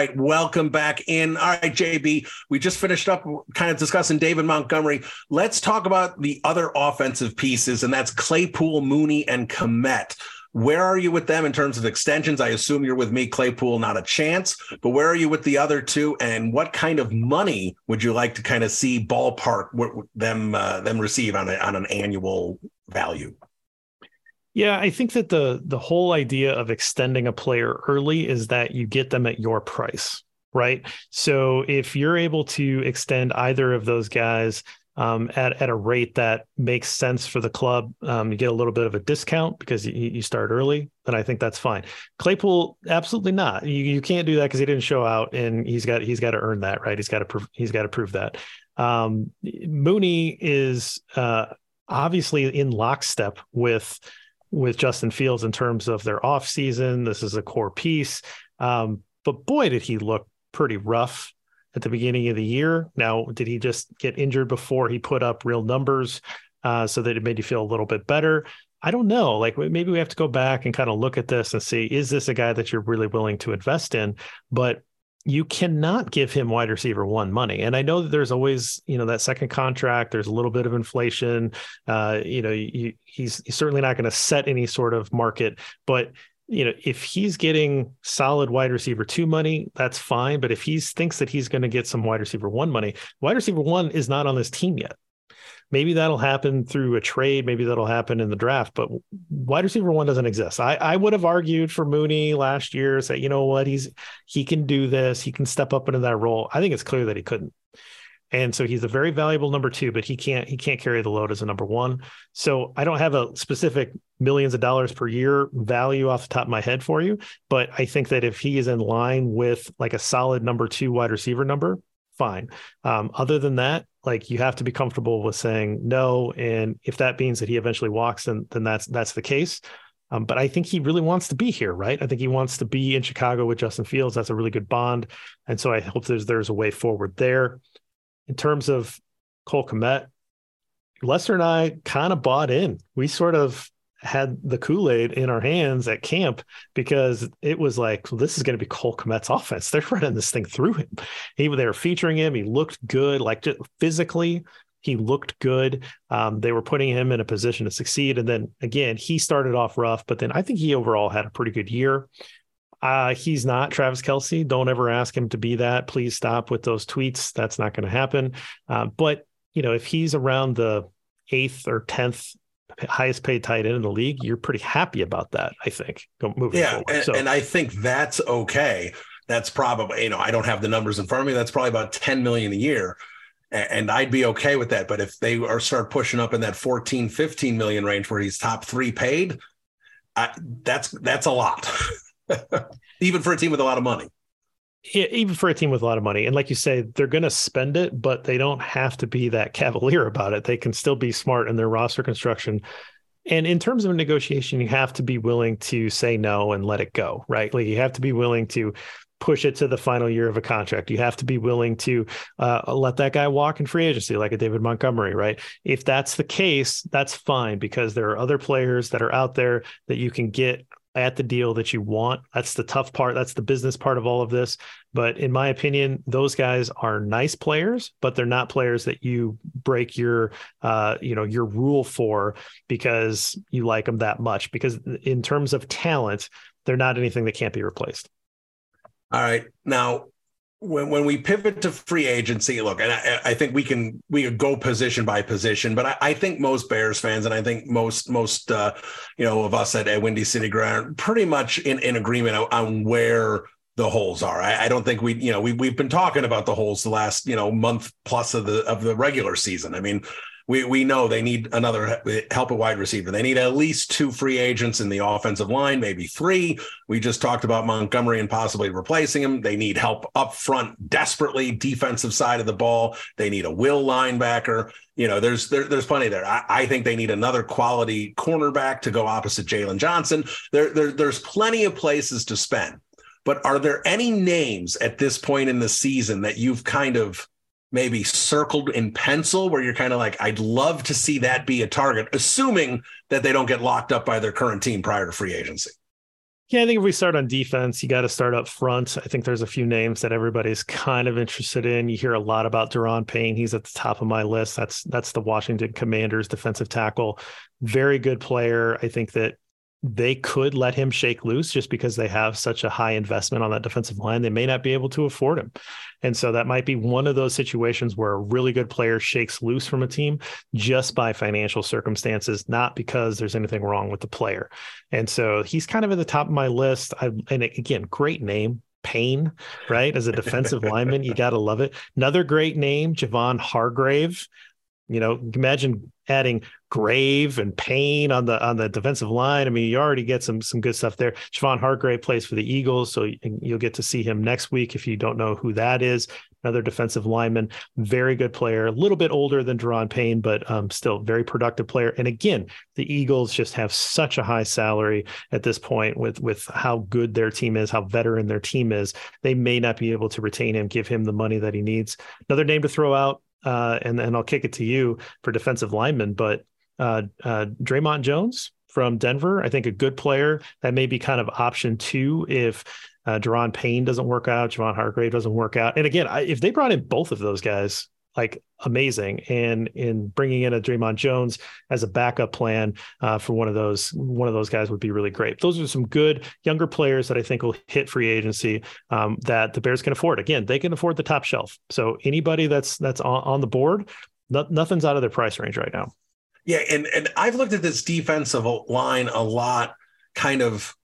Speaker 1: right, welcome back in. All right, JB, we just finished up kind of discussing David Montgomery. Let's talk about the other offensive pieces, and that's Claypool, Mooney, and Kmet. Where are you with them in terms of extensions? I assume you're with me, Claypool, not a chance. But where are you with the other two? And what kind of money would you like to kind of see ballpark them uh, them receive on a, on an annual value?
Speaker 2: Yeah, I think that the the whole idea of extending a player early is that you get them at your price, right? So if you're able to extend either of those guys um, at, at a rate that makes sense for the club. Um, you get a little bit of a discount because you, you start early, then I think that's fine. Claypool, absolutely not. You, you can't do that because he didn't show out, and he's got he's got to earn that, right? He's got to prove he's got to prove that. Um, Mooney is uh, obviously in lockstep with with Justin Fields in terms of their off season. This is a core piece, um, but boy, did he look pretty rough at the beginning of the year. Now, did he just get injured before he put up real numbers uh, so that it made you feel a little bit better? I don't know. Like maybe we have to go back and kind of look at this and see is this a guy that you're really willing to invest in? But you cannot give him wide receiver one money. And I know that there's always, you know, that second contract, there's a little bit of inflation. Uh, you know, you, he's, he's certainly not going to set any sort of market, but you know, if he's getting solid wide receiver two money, that's fine. But if he thinks that he's going to get some wide receiver one money, wide receiver one is not on this team yet. Maybe that'll happen through a trade. Maybe that'll happen in the draft, but wide receiver one doesn't exist. I, I would have argued for Mooney last year, say, you know what, he's he can do this, he can step up into that role. I think it's clear that he couldn't and so he's a very valuable number two but he can't he can't carry the load as a number one so i don't have a specific millions of dollars per year value off the top of my head for you but i think that if he is in line with like a solid number two wide receiver number fine um, other than that like you have to be comfortable with saying no and if that means that he eventually walks then then that's that's the case um, but I think he really wants to be here, right? I think he wants to be in Chicago with Justin Fields. That's a really good bond, and so I hope there's there's a way forward there in terms of Cole Kmet, Lester and I kind of bought in. We sort of had the Kool Aid in our hands at camp because it was like, well, this is going to be Cole Kmet's offense. [laughs] They're running this thing through him. He, they were featuring him. He looked good, like just physically. He looked good. Um, they were putting him in a position to succeed. And then again, he started off rough, but then I think he overall had a pretty good year. Uh, he's not Travis Kelce. Don't ever ask him to be that. Please stop with those tweets. That's not going to happen. Uh, but you know, if he's around the eighth or tenth highest paid tight end in the league, you're pretty happy about that. I think. Moving
Speaker 1: yeah, and, so, and I think that's okay. That's probably you know I don't have the numbers in front of me. That's probably about ten million a year and I'd be okay with that. But if they are start pushing up in that 14, 15 million range where he's top three paid, I, that's that's a lot. [laughs] even for a team with a lot of money.
Speaker 2: Even for a team with a lot of money. And like you say, they're going to spend it, but they don't have to be that cavalier about it. They can still be smart in their roster construction. And in terms of a negotiation, you have to be willing to say no and let it go, right? Like you have to be willing to push it to the final year of a contract. You have to be willing to uh, let that guy walk in free agency, like a David Montgomery, right? If that's the case, that's fine because there are other players that are out there that you can get at the deal that you want. That's the tough part. That's the business part of all of this. But in my opinion, those guys are nice players, but they're not players that you break your, uh, you know, your rule for because you like them that much. Because in terms of talent, they're not anything that can't be replaced.
Speaker 1: All right. Now, when, when we pivot to free agency, look, and I, I think we can we could go position by position, but I, I, think most Bears fans and I think most most uh, you know of us at, at Windy City Gridiron pretty much in, in agreement on, on where the holes are. I, I, don't think we, you know, we we've been talking about the holes the last, you know, month plus of the of the regular season. I mean, we we know they need another help at wide receiver. They need at least two free agents in the offensive line, maybe three. We just talked about Montgomery and possibly replacing him. They need help up front desperately, defensive side of the ball. They need a will linebacker. You know, there's there, there's plenty there. I, I, think they need another quality cornerback to go opposite Jaylon Johnson. There, there there's plenty of places to spend. But are there any names at this point in the season that you've kind of maybe circled in pencil where you're kind of like, I'd love to see that be a target, assuming that they don't get locked up by their current team prior to free agency?
Speaker 2: Yeah, I think if we start on defense, you got to start up front. I think there's a few names that everybody's kind of interested in. You hear a lot about Daron Payne. He's at the top of my list. That's that's the Washington Commanders defensive tackle. Very good player. I think that they could let him shake loose just because they have such a high investment on that defensive line. They may not be able to afford him. And so that might be one of those situations where a really good player shakes loose from a team just by financial circumstances, not because there's anything wrong with the player. And so he's kind of at the top of my list. I, and again, great name, Payne, right? As a defensive [laughs] lineman, you got to love it. Another great name, Javon Hargrave. You know, imagine adding Grave and Payne on the on the defensive line. I mean, you already get some some good stuff there. Javon Hargrave plays for the Eagles, so you'll get to see him next week if you don't know who that is. Another defensive lineman, very good player, a little bit older than Daron Payne, but um, still very productive player. And again, the Eagles just have such a high salary at this point with with how good their team is, how veteran their team is. They may not be able to retain him, give him the money that he needs. Another name to throw out uh, and and I'll kick it to you for defensive lineman, but uh, uh, Dre'Mont Jones from Denver, I think a good player. That may be kind of option two if uh, Payne doesn't work out, Javon Hargrave doesn't work out, and again, I, if they brought in both of those guys, like amazing. And in bringing in a Dre'Mont Jones as a backup plan uh, for one of those one of those guys would be really great. Those are some good younger players that I think will hit free agency um, that the Bears can afford. Again, they can afford the top shelf. So anybody that's that's on, on the board, no, nothing's out of their price range right now.
Speaker 1: Yeah, and and I've looked at this defensive line a lot, kind of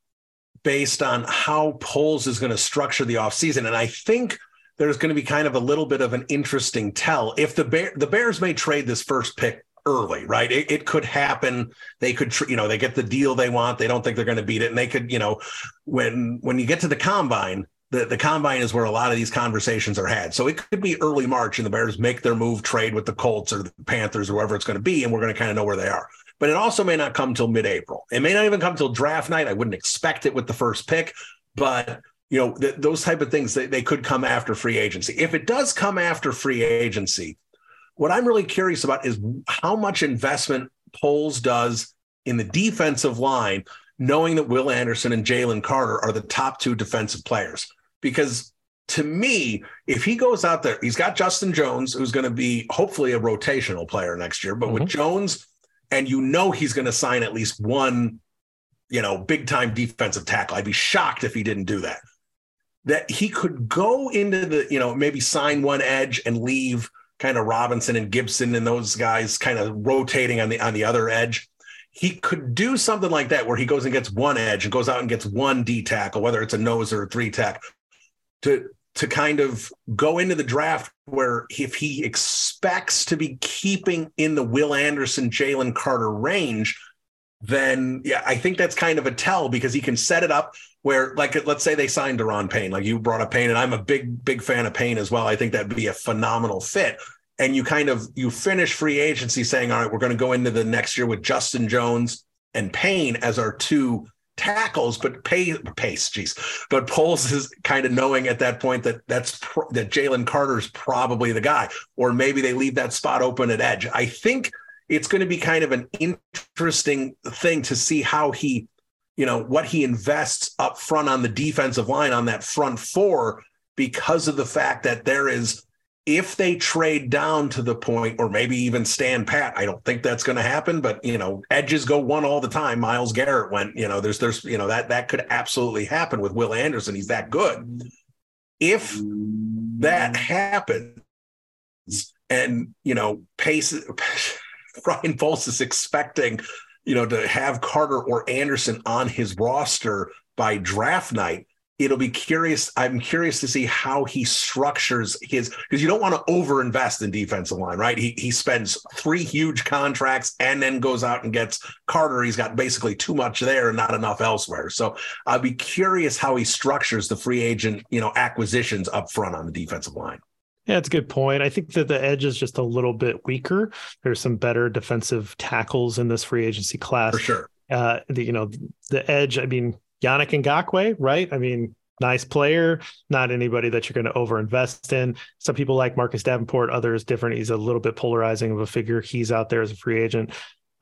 Speaker 1: based on how Poles is going to structure the offseason. And I think there's going to be kind of a little bit of an interesting tell. If the Bear, the Bears may trade this first pick early, right? It, it could happen. They could, you know, they get the deal they want. They don't think they're going to beat it, and they could, you know, when when you get to the combine, the, the combine is where a lot of these conversations are had. So it could be early March, and the Bears make their move, trade with the Colts or the Panthers or whoever it's going to be, and we're going to kind of know where they are. But it also may not come till mid-April. It may not even come till draft night. I wouldn't expect it with the first pick, but you know, th- those type of things they, they could come after free agency. If it does come after free agency, what I'm really curious about is how much investment Poles does in the defensive line, knowing that Will Anderson and Jalen Carter are the top two defensive players. Because to me, if he goes out there, he's got Justin Jones, who's going to be hopefully a rotational player next year. But mm-hmm. with Jones, and you know he's going to sign at least one, you know, big time defensive tackle. I'd be shocked if he didn't do that that he could go into the, you know, maybe sign one edge and leave kind of Robinson and Gibson and those guys kind of rotating on the on the other edge. He could do something like that where he goes and gets one edge and goes out and gets one D tackle, whether it's a nose or a three tech, to to kind of go into the draft where if he expects to be keeping in the Will Anderson, Jalen Carter range, then yeah, I think that's kind of a tell because he can set it up where, like, let's say they signed Daron Payne, like you brought up Payne, and I'm a big, big fan of Payne as well. I think that'd be a phenomenal fit. And you kind of you finish free agency saying, all right, we're going to go into the next year with Justin Jones and Payne as our two tackles, but pace, pace, geez. But Poles is kind of knowing at that point that that's that Jalen Carter's probably the guy, or maybe they leave that spot open at edge. I think it's going to be kind of an interesting thing to see how he, you know, what he invests up front on the defensive line on that front four because of the fact that there is if they trade down to the point or maybe even stand pat i don't think that's going to happen but you know edges go one all the time. Myles garrett went you know there's there's you know that that could absolutely happen with will anderson. He's that good. If that happens and you know pace [laughs] Ryan Poles is expecting, you know, to have Carter or Anderson on his roster by draft night. It'll be curious. I'm curious to see how he structures his because you don't want to overinvest in defensive line, right? He he spends three huge contracts and then goes out and gets Carter. He's got basically too much there and not enough elsewhere. So I'll be curious how he structures the free agent, you know, acquisitions up front on the defensive line.
Speaker 2: Yeah, it's a good point. I think that the edge is just a little bit weaker. There's some better defensive tackles in this free agency class.
Speaker 1: For sure.
Speaker 2: Uh, the, you know, the edge, I mean, Yannick Ngakoue, right? I mean, nice player, not anybody that you're going to overinvest in. Some people like Marcus Davenport, others different. He's a little bit polarizing of a figure. He's out there as a free agent.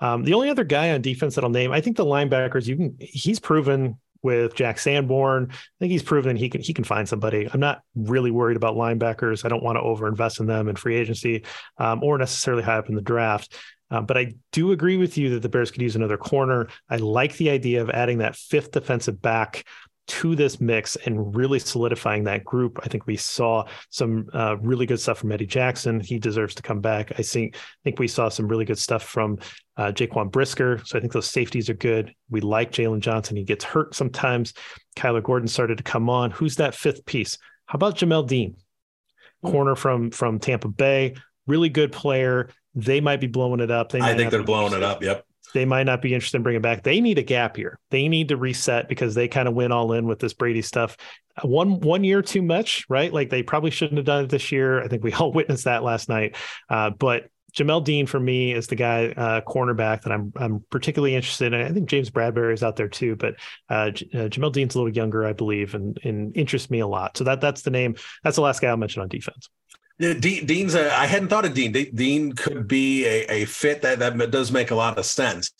Speaker 2: Um, the only other guy on defense that I'll name, I think the linebackers, you can, he's proven with Jack Sanborn. I think he's proven he can he can find somebody. I'm not really worried about linebackers. I don't want to overinvest in them in free agency um, or necessarily high up in the draft. Uh, but I do agree with you that the Bears could use another corner. I like the idea of adding that fifth defensive back to this mix and really solidifying that group. I think we saw some uh, really good stuff from Eddie Jackson. He deserves to come back. I think I think we saw some really good stuff from uh, Jaquan Brisker. So I think those safeties are good. We like Jaylon Johnson. He gets hurt sometimes. Kyler Gordon started to come on. Who's that fifth piece? How about Jamel Dean, corner from from Tampa Bay? Really good player. They might be blowing it up. They
Speaker 1: I think they're blowing it up. Yep
Speaker 2: they might not be interested in bringing back. They need a gap year. They need to reset because they kind of went all in with this Brady stuff. One one year too much, right? Like they probably shouldn't have done it this year. I think we [laughs] all witnessed that last night. Uh, but Jamel Dean for me is the guy uh, cornerback that I'm I'm particularly interested in. I think James Bradberry is out there too, but uh, J- uh, Jamel Dean's a little younger, I believe, and, and interests me a lot. So that that's the name. That's the last guy I'll mention on defense.
Speaker 1: Dean's a, I hadn't thought of Dean. Dean could be a, a fit that, that does make a lot of sense.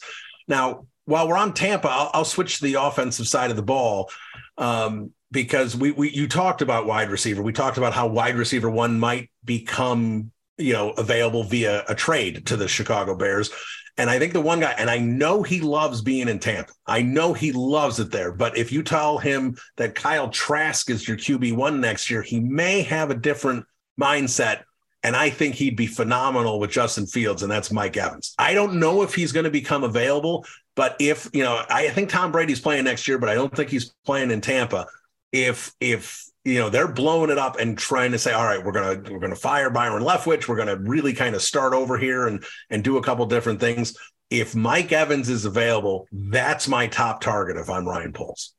Speaker 1: Now, while we're on Tampa, I'll, I'll switch to the offensive side of the ball um, because we, we you talked about wide receiver. We talked about how wide receiver one might become you know available via a trade to the Chicago Bears. And I think the one guy, and I know he loves being in Tampa. I know he loves it there. But if you tell him that Kyle Trask is your QB one next year, he may have a different mindset. And I think he'd be phenomenal with Justin Fields, and that's Mike Evans. I don't know if he's going to become available, but if, you know, I think Tom Brady's playing next year, but I don't think he's playing in Tampa. If, if, you know they're blowing it up and trying to say all right we're gonna we're gonna fire byron leftwich we're gonna really kind of start over here and and do a couple different things if mike evans is available that's my top target if i'm ryan poles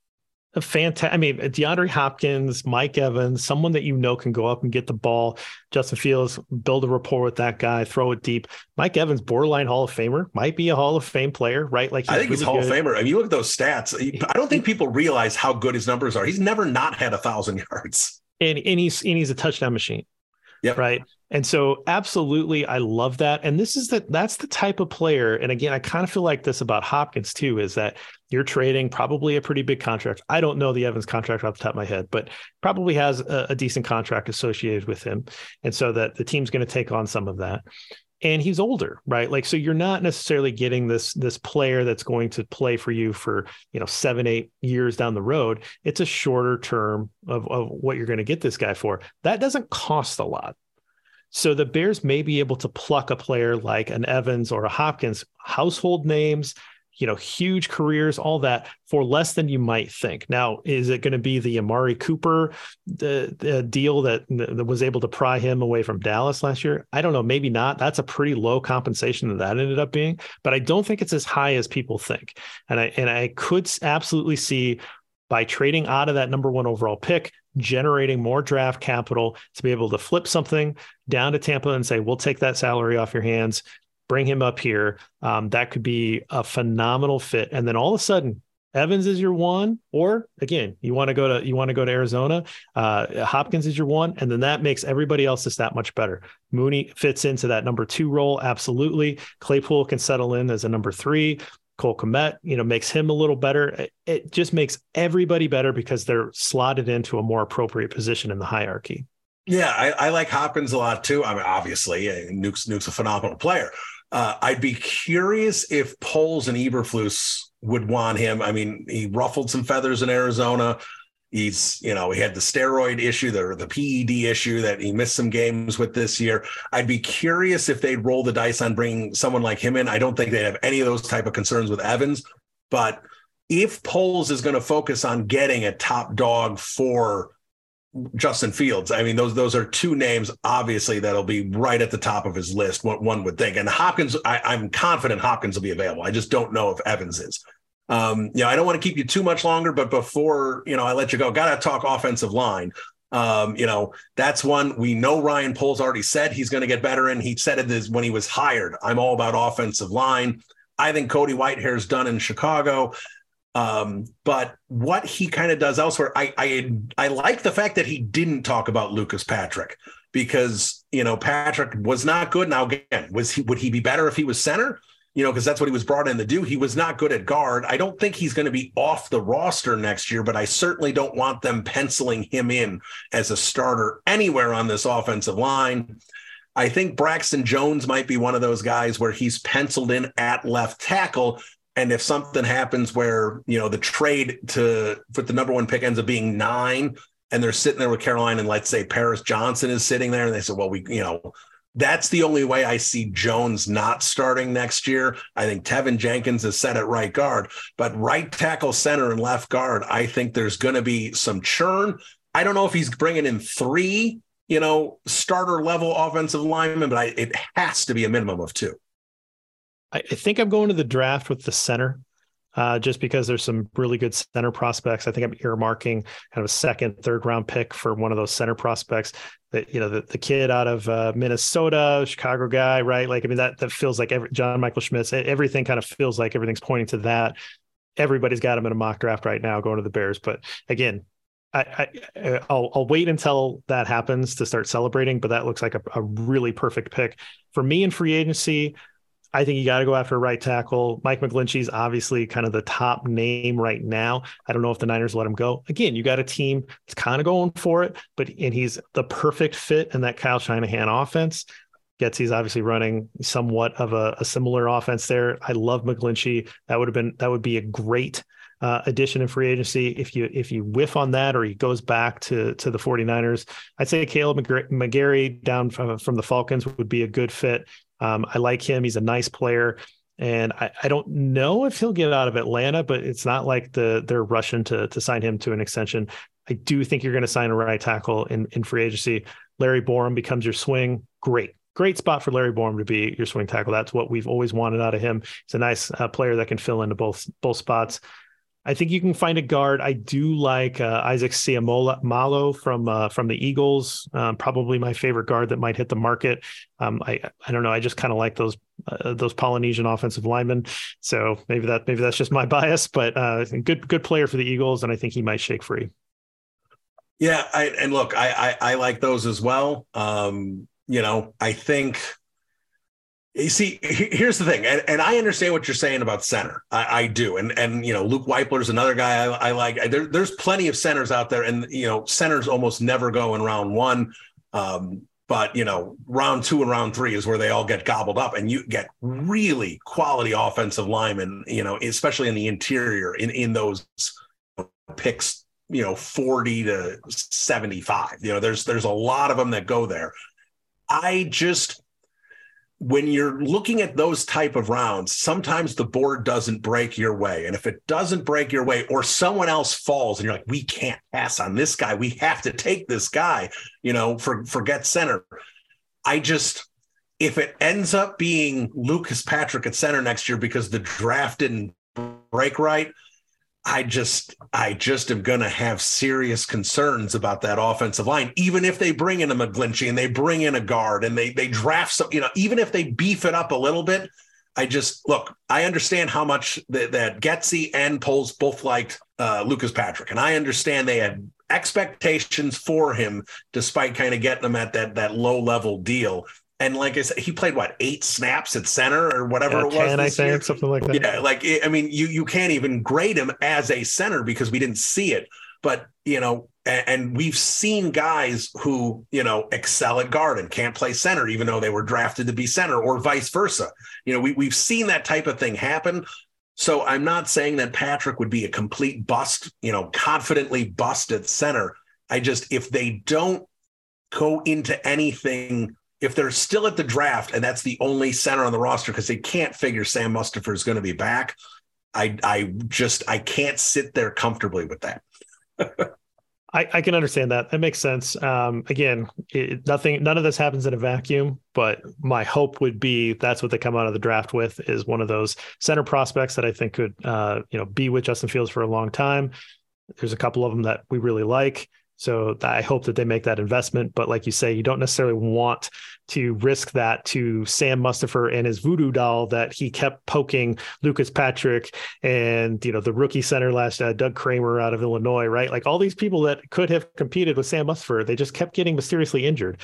Speaker 2: a fantastic. I mean, DeAndre Hopkins, Mike Evans, someone that you know can go up and get the ball. Justin Fields, build a rapport with that guy, throw it deep. Mike Evans, borderline Hall of Famer, might be a Hall of Fame player, right?
Speaker 1: Like I think really he's Hall good. of Famer. I mean, you look at those stats. I don't think people realize how good his numbers are. He's never not had a thousand [laughs] yards,
Speaker 2: and and he's and he's a touchdown machine.
Speaker 1: Yep.
Speaker 2: Right. And so absolutely I love that. And this is that that's the type of player. And again, I kind of feel like this about Hopkins too, is that you're trading probably a pretty big contract. I don't know the Evans contract off the top of my head, but probably has a, a decent contract associated with him. And so that the team's going to take on some of that. And he's older, right? Like, so you're not necessarily getting this this player that's going to play for you for you know seven, eight years down the road. It's a shorter term of, of what you're going to get this guy for. That doesn't cost a lot. So the Bears may be able to pluck a player like an Evans or a Hopkins, household names, you know, huge careers, all that for less than you might think. Now, is it going to be the Amari Cooper the, the deal that, that was able to pry him away from Dallas last year? I don't know, maybe not. That's a pretty low compensation that that ended up being, but I don't think it's as high as people think. And I and I could absolutely see by trading out of that number one overall pick, generating more draft capital to be able to flip something down to Tampa and say, we'll take that salary off your hands, bring him up here. Um, that could be a phenomenal fit. And then all of a sudden, Evans is your one, or again, you want to go to you want to go to Arizona. Uh, Hopkins is your one, and then that makes everybody else just that much better. Mooney fits into that number two role, absolutely. Claypool can settle in as a number three. Cole Kmet, you know, makes him a little better. It just makes everybody better because they're slotted into a more appropriate position in the hierarchy.
Speaker 1: Yeah, I, I like Hopkins a lot too. I mean, obviously, Nuke's Nuke's a phenomenal player. Uh, I'd be curious if Poles and Eberflus would want him. I mean, he ruffled some feathers in Arizona. He's, you know, he had the steroid issue, the, the PED issue that he missed some games with this year. I'd be curious if they'd roll the dice on bringing someone like him in. I don't think they'd have any of those type of concerns with Evans, but if Poles is going to focus on getting a top dog for Justin Fields, I mean, those those are two names obviously that'll be right at the top of his list. What one would think, and Hopkins, I, I'm confident Hopkins will be available. I just don't know if Evans is. Um, you know, I don't want to keep you too much longer, but before you know, I let you go. Got to talk offensive line. Um, you know, that's one we know Ryan Poles already said he's going to get better And He said it when he was hired. I'm all about offensive line. I think Cody Whitehair's done in Chicago. Um, but what he kind of does elsewhere, I, I I like the fact that he didn't talk about Lucas Patrick because you know Patrick was not good. Now again, was he would he be better if he was center? You know, because that's what he was brought in to do. He was not good at guard. I don't think he's going to be off the roster next year, but I certainly don't want them penciling him in as a starter anywhere on this offensive line. I think Braxton Jones might be one of those guys where he's penciled in at left tackle. And if something happens where, you know, the trade to put the number one pick ends up being nine and they're sitting there with Carolina and let's say Paris Johnson is sitting there and they said, well, we, you know, that's the only way I see Jones not starting next year. I think Teven Jenkins is set at right guard, but right tackle, center, and left guard, I think there's going to be some churn. I don't know if he's bringing in three, you know, starter level offensive linemen, but I, it has to be a minimum of two.
Speaker 2: I, I think I'm going to the draft with the center. Uh, just because there's some really good center prospects. I think I'm earmarking kind of a second, third round pick for one of those center prospects. That you know, the, the kid out of uh, Minnesota, Chicago guy, right? Like, I mean, that that feels like every, John Michael Schmitz. Everything kind of feels like everything's pointing to that. Everybody's got him in a mock draft right now, going to the Bears. But again, I, I will I'll wait until that happens to start celebrating. But that looks like a, a really perfect pick for me in free agency. I think you got to go after a right tackle. Mike McGlinchey's obviously kind of the top name right now. I don't know if the Niners let him go. Again, you got a team that's kind of going for it, but and he's the perfect fit in that Kyle Shanahan offense. Getsy's obviously running somewhat of a, a similar offense there. I love McGlinchey. That would have been that would be a great uh, addition in free agency. If you if you whiff on that or he goes back to to the 49ers, I'd say Kaleb McGary down from, from the Falcons would be a good fit. Um, I like him. He's a nice player. And I, I, don't know if he'll get out of Atlanta, but it's not like the they're rushing to to sign him to an extension. I do think you're going to sign a right tackle in, in free agency. Larry Borom becomes your swing. Great. Great spot for Larry Borom to be your swing tackle. That's what we've always wanted out of him. He's a nice uh, player that can fill into both both spots. I think you can find a guard. I do like uh, Isaac Seumalo from uh, from the Eagles. Um, probably my favorite guard that might hit the market. Um, I I don't know. I just kind of like those uh, those Polynesian offensive linemen. So maybe that maybe that's just my [laughs] bias, but uh, good good player for the Eagles, and I think he might shake free.
Speaker 1: Yeah, I, and look, I, I, I like those as well. Um, you know, I think you see, here's the thing, and, and, I understand what you're saying about center. I, I do, and and you know, Luke is another guy I, I like. There, there's plenty of centers out there, and you know, centers almost never go in round one. Um, but you know, round two and round three is where they all get gobbled up, and you get really quality offensive linemen. You know, especially in the interior in in those picks. You know, forty to seventy five. You know, there's there's a lot of them that go there. I just when you're looking at those type of rounds sometimes the board doesn't break your way. And if it doesn't break your way or someone else falls and you're like we can't pass on this guy. We have to take this guy you know for forget center. I just if it ends up being lucas patrick at center next year because the draft didn't break right I just I just am going to have serious concerns about that offensive line, even if they bring in a McGlinchey and they bring in a guard and they they draft some, you know, even if they beef it up a little bit. I just look. I understand how much that, that Getsy and Poles both liked uh, Lucas Patrick, and I understand they had expectations for him, despite kind of getting him at that that low level deal. And like I said, he played what eight snaps at center or whatever yeah, it was.
Speaker 2: 10, I think, year. something like that.
Speaker 1: Yeah, like I mean, you you can't even grade him as a center because we didn't see it. But you know, and, and we've seen guys who you know excel at guard and can't play center, even though they were drafted to be center, or vice versa. You know, we we've seen that type of thing happen. So I'm not saying that Patrick would be a complete bust, you know, confidently bust at center. I just if they don't go into anything if they're still at the draft and that's the only center on the roster because they can't figure Sam Mustipher is going to be back, I I just I can't sit there comfortably with that. [laughs]
Speaker 2: I, I, can understand that. That makes sense. Um, again, it, nothing, none of this happens in a vacuum. But my hope would be that's what they come out of the draft with is one of those center prospects that I think could, uh, you know, be with Justin Fields for a long time. There's a couple of them that we really like. So I hope that they make that investment. But like you say, you don't necessarily want to risk that to Sam Mustipher and his voodoo doll that he kept poking Lucas Patrick and you know the rookie center last uh, Doug Kramer out of Illinois, right? Like all these people that could have competed with Sam Mustipher, they just kept getting mysteriously injured.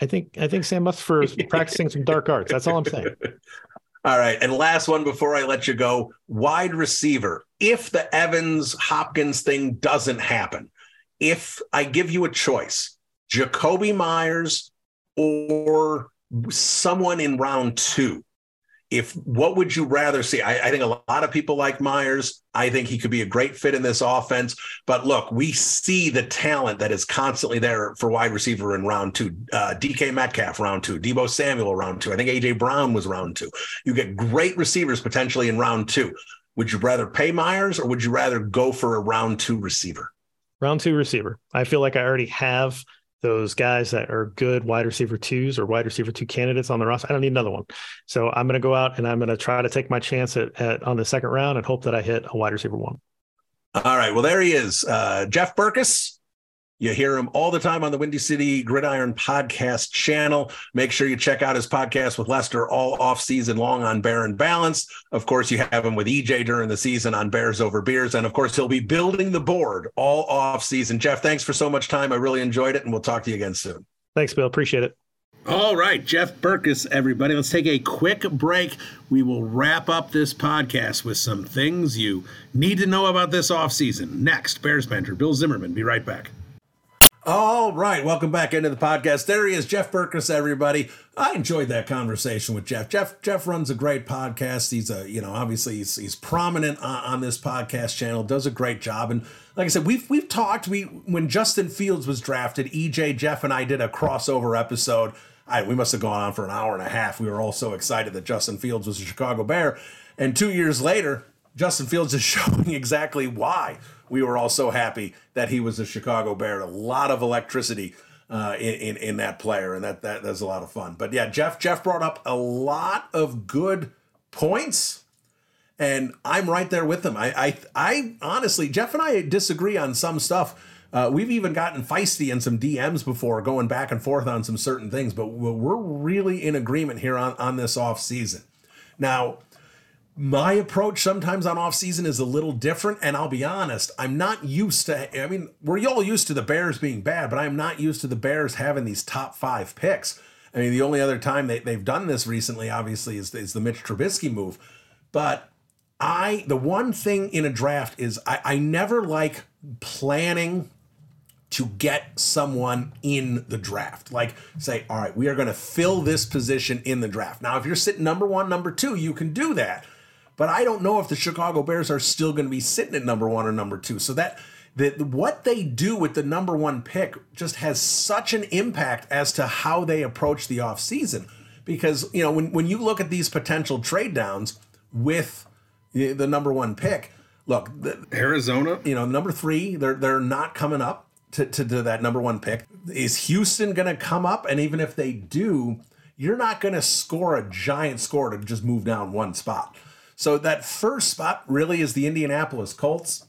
Speaker 2: I think I think Sam Mustipher is [laughs] practicing some dark arts. That's all I'm saying. [laughs]
Speaker 1: All right. And last one before I let you go wide receiver. If the Evans Hopkins thing doesn't happen, if I give you a choice, Jakobi Meyers or someone in round two? if what would you rather see? I, I, think a lot of people like Meyers. I think he could be a great fit in this offense. But look, we see the talent that is constantly there for wide receiver in round two. Uh, DK Metcalf, round two. Deebo Samuel, round two. I think AJ Brown was round two. You get great receivers potentially in round two. Would you rather pay Meyers or would you rather go for a round two receiver?
Speaker 2: Round two receiver. I feel like I already have those guys that are good wide receiver twos or wide receiver two candidates on the roster. I don't need another one. So I'm going to go out and I'm going to try to take my chance at, at, on the second round and hope that I hit a wide receiver one.
Speaker 1: All right. Well, there he is. Uh, Jeff Berckes, you hear him all the time on the Windy City Gridiron podcast channel. Make sure you check out his podcast with Lester all off season long on Bear and Balance. Of course, you have him with EJ during the season on Bears Over Beers. And of course, he'll be building the board all off season. Jeff, thanks for so much time. I really enjoyed it, and we'll talk to you again soon.
Speaker 2: Thanks, Bill. Appreciate it.
Speaker 4: All right, Jeff Berckes, everybody. Let's take a quick break. We will wrap up this podcast with some things you need to know about this offseason. Next, Bears banter Bill Zimmerman. Be right back.
Speaker 1: All right, welcome back into the podcast. There he is, Jeff Berckes, everybody. I enjoyed that conversation with Jeff. Jeff Jeff runs a great podcast. He's a, you know, obviously he's, he's prominent on, on this podcast channel, does a great job. And like I said, we've we've talked. We when Justin Fields was drafted, EJ, Jeff, and I did a crossover episode. I, we must have gone on for an hour and a half. We were all so excited that Justin Fields was a Chicago Bear. And two years later, Justin Fields is [laughs] showing exactly why we were all so happy that he was a Chicago Bear. A lot of electricity uh, in, in, in that player, and that, that that's a lot of fun. But yeah, Jeff Jeff brought up a lot of good points, and I'm right there with him. I I, I honestly, Jeff and I disagree on some stuff. Uh, we've even gotten feisty in some DMs before, going back and forth on some certain things, but we're really in agreement here on, on this off season. Now, my approach sometimes on off season is a little different and i'll be honest i'm not used to i mean we're all used to the bears being bad but i'm not used to the bears having these top five picks i mean the only other time they, they've done this recently obviously is, is the mitch trubisky move but i the one thing in a draft is i, I never like planning to get someone in the draft. Like, say, all right, we are going to fill this position in the draft. Now, if you're sitting number one, number two, you can do that. But I don't know if the Chicago Bears are still going to be sitting at number one or number two. So that that what they do with the number one pick just has such an impact as to how they approach the offseason. Because, you know, when, when you look at these potential trade downs with the, the number one pick, look, the,
Speaker 4: Arizona,
Speaker 1: you know, number three, they're they're not coming up to, to, to that number one pick. Is Houston going to come up? And even if they do, you're not going to score a giant score to just move down one spot. So that first spot really is the Indianapolis Colts.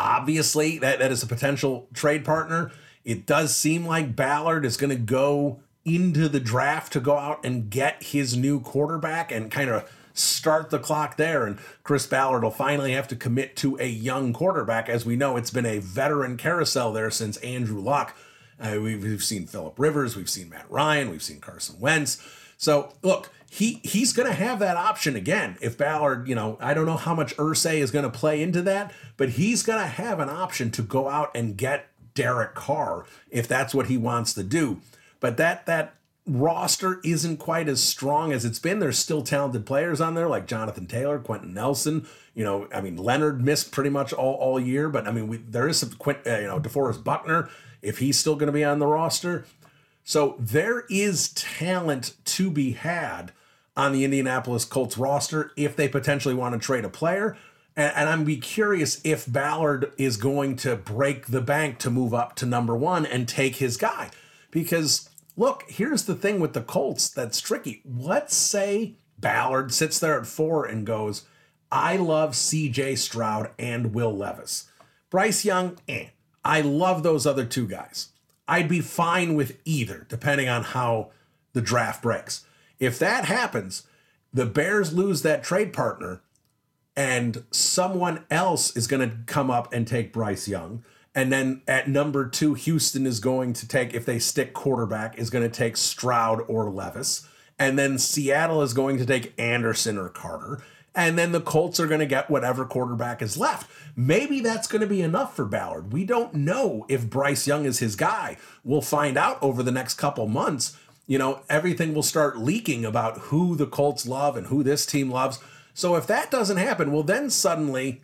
Speaker 1: Obviously, that, that is a potential trade partner. It does seem like Ballard is going to go into the draft to go out and get his new quarterback and kind of start the clock there. And Chris Ballard will finally have to commit to a young quarterback. As we know, it's been a veteran carousel there since Andrew Luck. Uh, we've, we've seen Philip Rivers, we've seen Matt Ryan, we've seen Carson Wentz. So look, he he's going to have that option again. If Ballard, you know, I don't know how much Irsay is going to play into that, but he's going to have an option to go out and get Derek Carr if that's what he wants to do. But that that roster isn't quite as strong as it's been. There's still talented players on there like Jonathan Taylor, Quenton Nelson. You know, I mean Leonard missed pretty much all, all year, but I mean we, there is some Quint, uh, you know DeForest Buckner if he's still going to be on the roster. So there is talent to be had on the Indianapolis Colts roster if they potentially want to trade a player. And, and I'm be curious if Ballard is going to break the bank to move up to number one and take his guy. Because look, here's the thing with the Colts that's tricky. Let's say Ballard sits there at four and goes, I love CJ Stroud and Will Levis. Bryce Young, eh. I love those other two guys. I'd be fine with either, depending on how the draft breaks. If that happens, the Bears lose that trade partner, and someone else is going to come up and take Bryce Young. And then at number two, Houston is going to take, if they stick quarterback, is going to take Stroud or Levis. And then Seattle is going to take Anderson or Carter. And then the Colts are going to get whatever quarterback is left. Maybe that's going to be enough for Ballard. We don't know if Bryce Young is his guy. We'll find out over the next couple months. You know, everything will start leaking about who the Colts love and who this team loves. So if that doesn't happen, well, then suddenly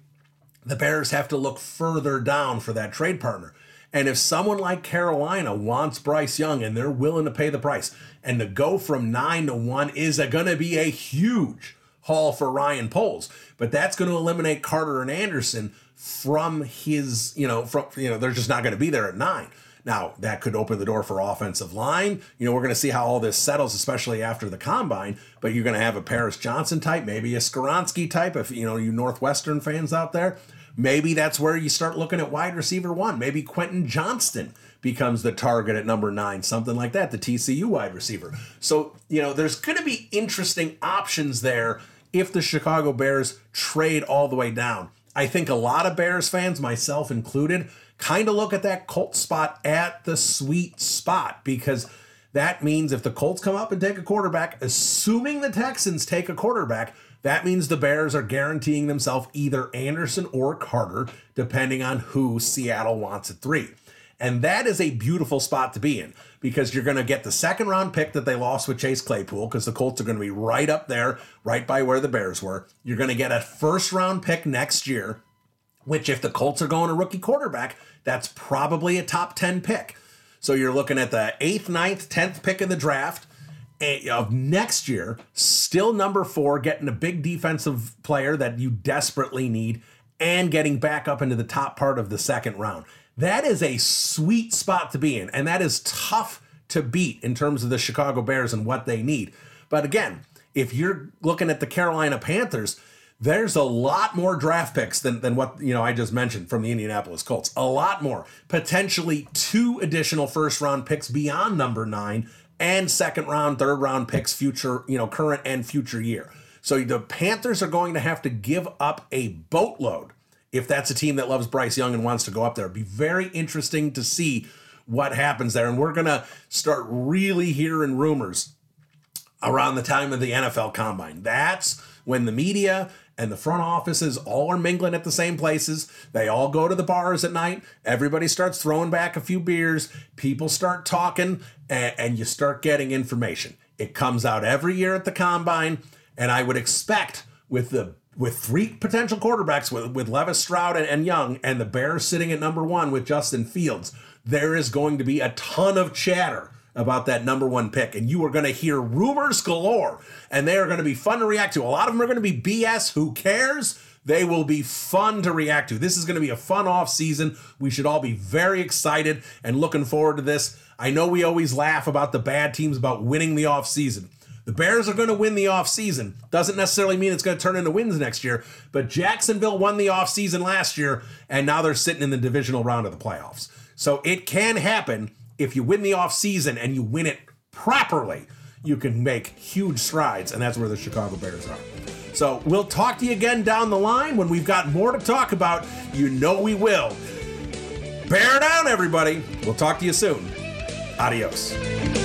Speaker 1: the Bears have to look further down for that trade partner. And if someone like Carolina wants Bryce Young and they're willing to pay the price, and to go from nine to one is going to be a huge haul for Ryan Poles. But that's going to eliminate Carter and Anderson from his, you know, from, you know, they're just not going to be there at nine. Now, that could open the door for offensive line. You know, we're going to see how all this settles, especially after the combine. But you're going to have a Paris Johnson type, maybe a Skoronski type, if, you know, you Northwestern fans out there. Maybe that's where you start looking at wide receiver one. Maybe Quentin Johnston becomes the target at number nine, something like that, the TCU wide receiver. So, you know, there's going to be interesting options there if the Chicago Bears trade all the way down. I think a lot of Bears fans, myself included, kind of look at that Colts spot at the sweet spot because that means if the Colts come up and take a quarterback, assuming the Texans take a quarterback, that means the Bears are guaranteeing themselves either Anderson or Carter, depending on who Seattle wants at three. And that is a beautiful spot to be in because you're going to get the second round pick that they lost with Chase Claypool because the Colts are going to be right up there, right by where the Bears were. You're going to get a first round pick next year, which, if the Colts are going a rookie quarterback, that's probably a top 10 pick. So you're looking at the eighth, ninth, 10th pick in the draft eh, of next year, still number four, getting a big defensive player that you desperately need, and getting back up into the top part of the second round. That is a sweet spot to be in, and that is tough to beat in terms of the Chicago Bears and what they need. But again, if you're looking at the Carolina Panthers, there's a lot more draft picks than, than what you know I just mentioned from the Indianapolis Colts. A lot more. Potentially two additional first round picks beyond number nine and second round, third round picks, future, you know, current and future year. So the Panthers are going to have to give up a boatload if that's a team that loves Bryce Young and wants to go up there. It'd be very interesting to see what happens there. And we're to start really hearing rumors around the time of the NFL combine. That's when the media and the front offices all are mingling at the same places. They all go to the bars at night. Everybody starts throwing back a few beers. People start talking, and, and you start getting information. It comes out every year at the combine, and I would expect with the with three potential quarterbacks with, with Levis Stroud and, and Young, and the Bears sitting at number one with Justin Fields, there is going to be a ton of chatter about that number one pick. And you are going to hear rumors galore, and they are going to be fun to react to. A lot of them are going to be BS. Who cares? They will be fun to react to. This is going to be a fun off season. We should all be very excited and looking forward to this. I know we always laugh about the bad teams about winning the off season. The Bears are going to win the off season. Doesn't necessarily mean it's going to turn into wins next year, but Jacksonville won the off season last year and now they're sitting in the divisional round of the playoffs. So it can happen if you win the off season and you win it properly, you can make huge strides, and that's where the Chicago Bears are. So we'll talk to you again down the line when we've got more to talk about. You know we will. Bear down, everybody. We'll talk to you soon. Adios.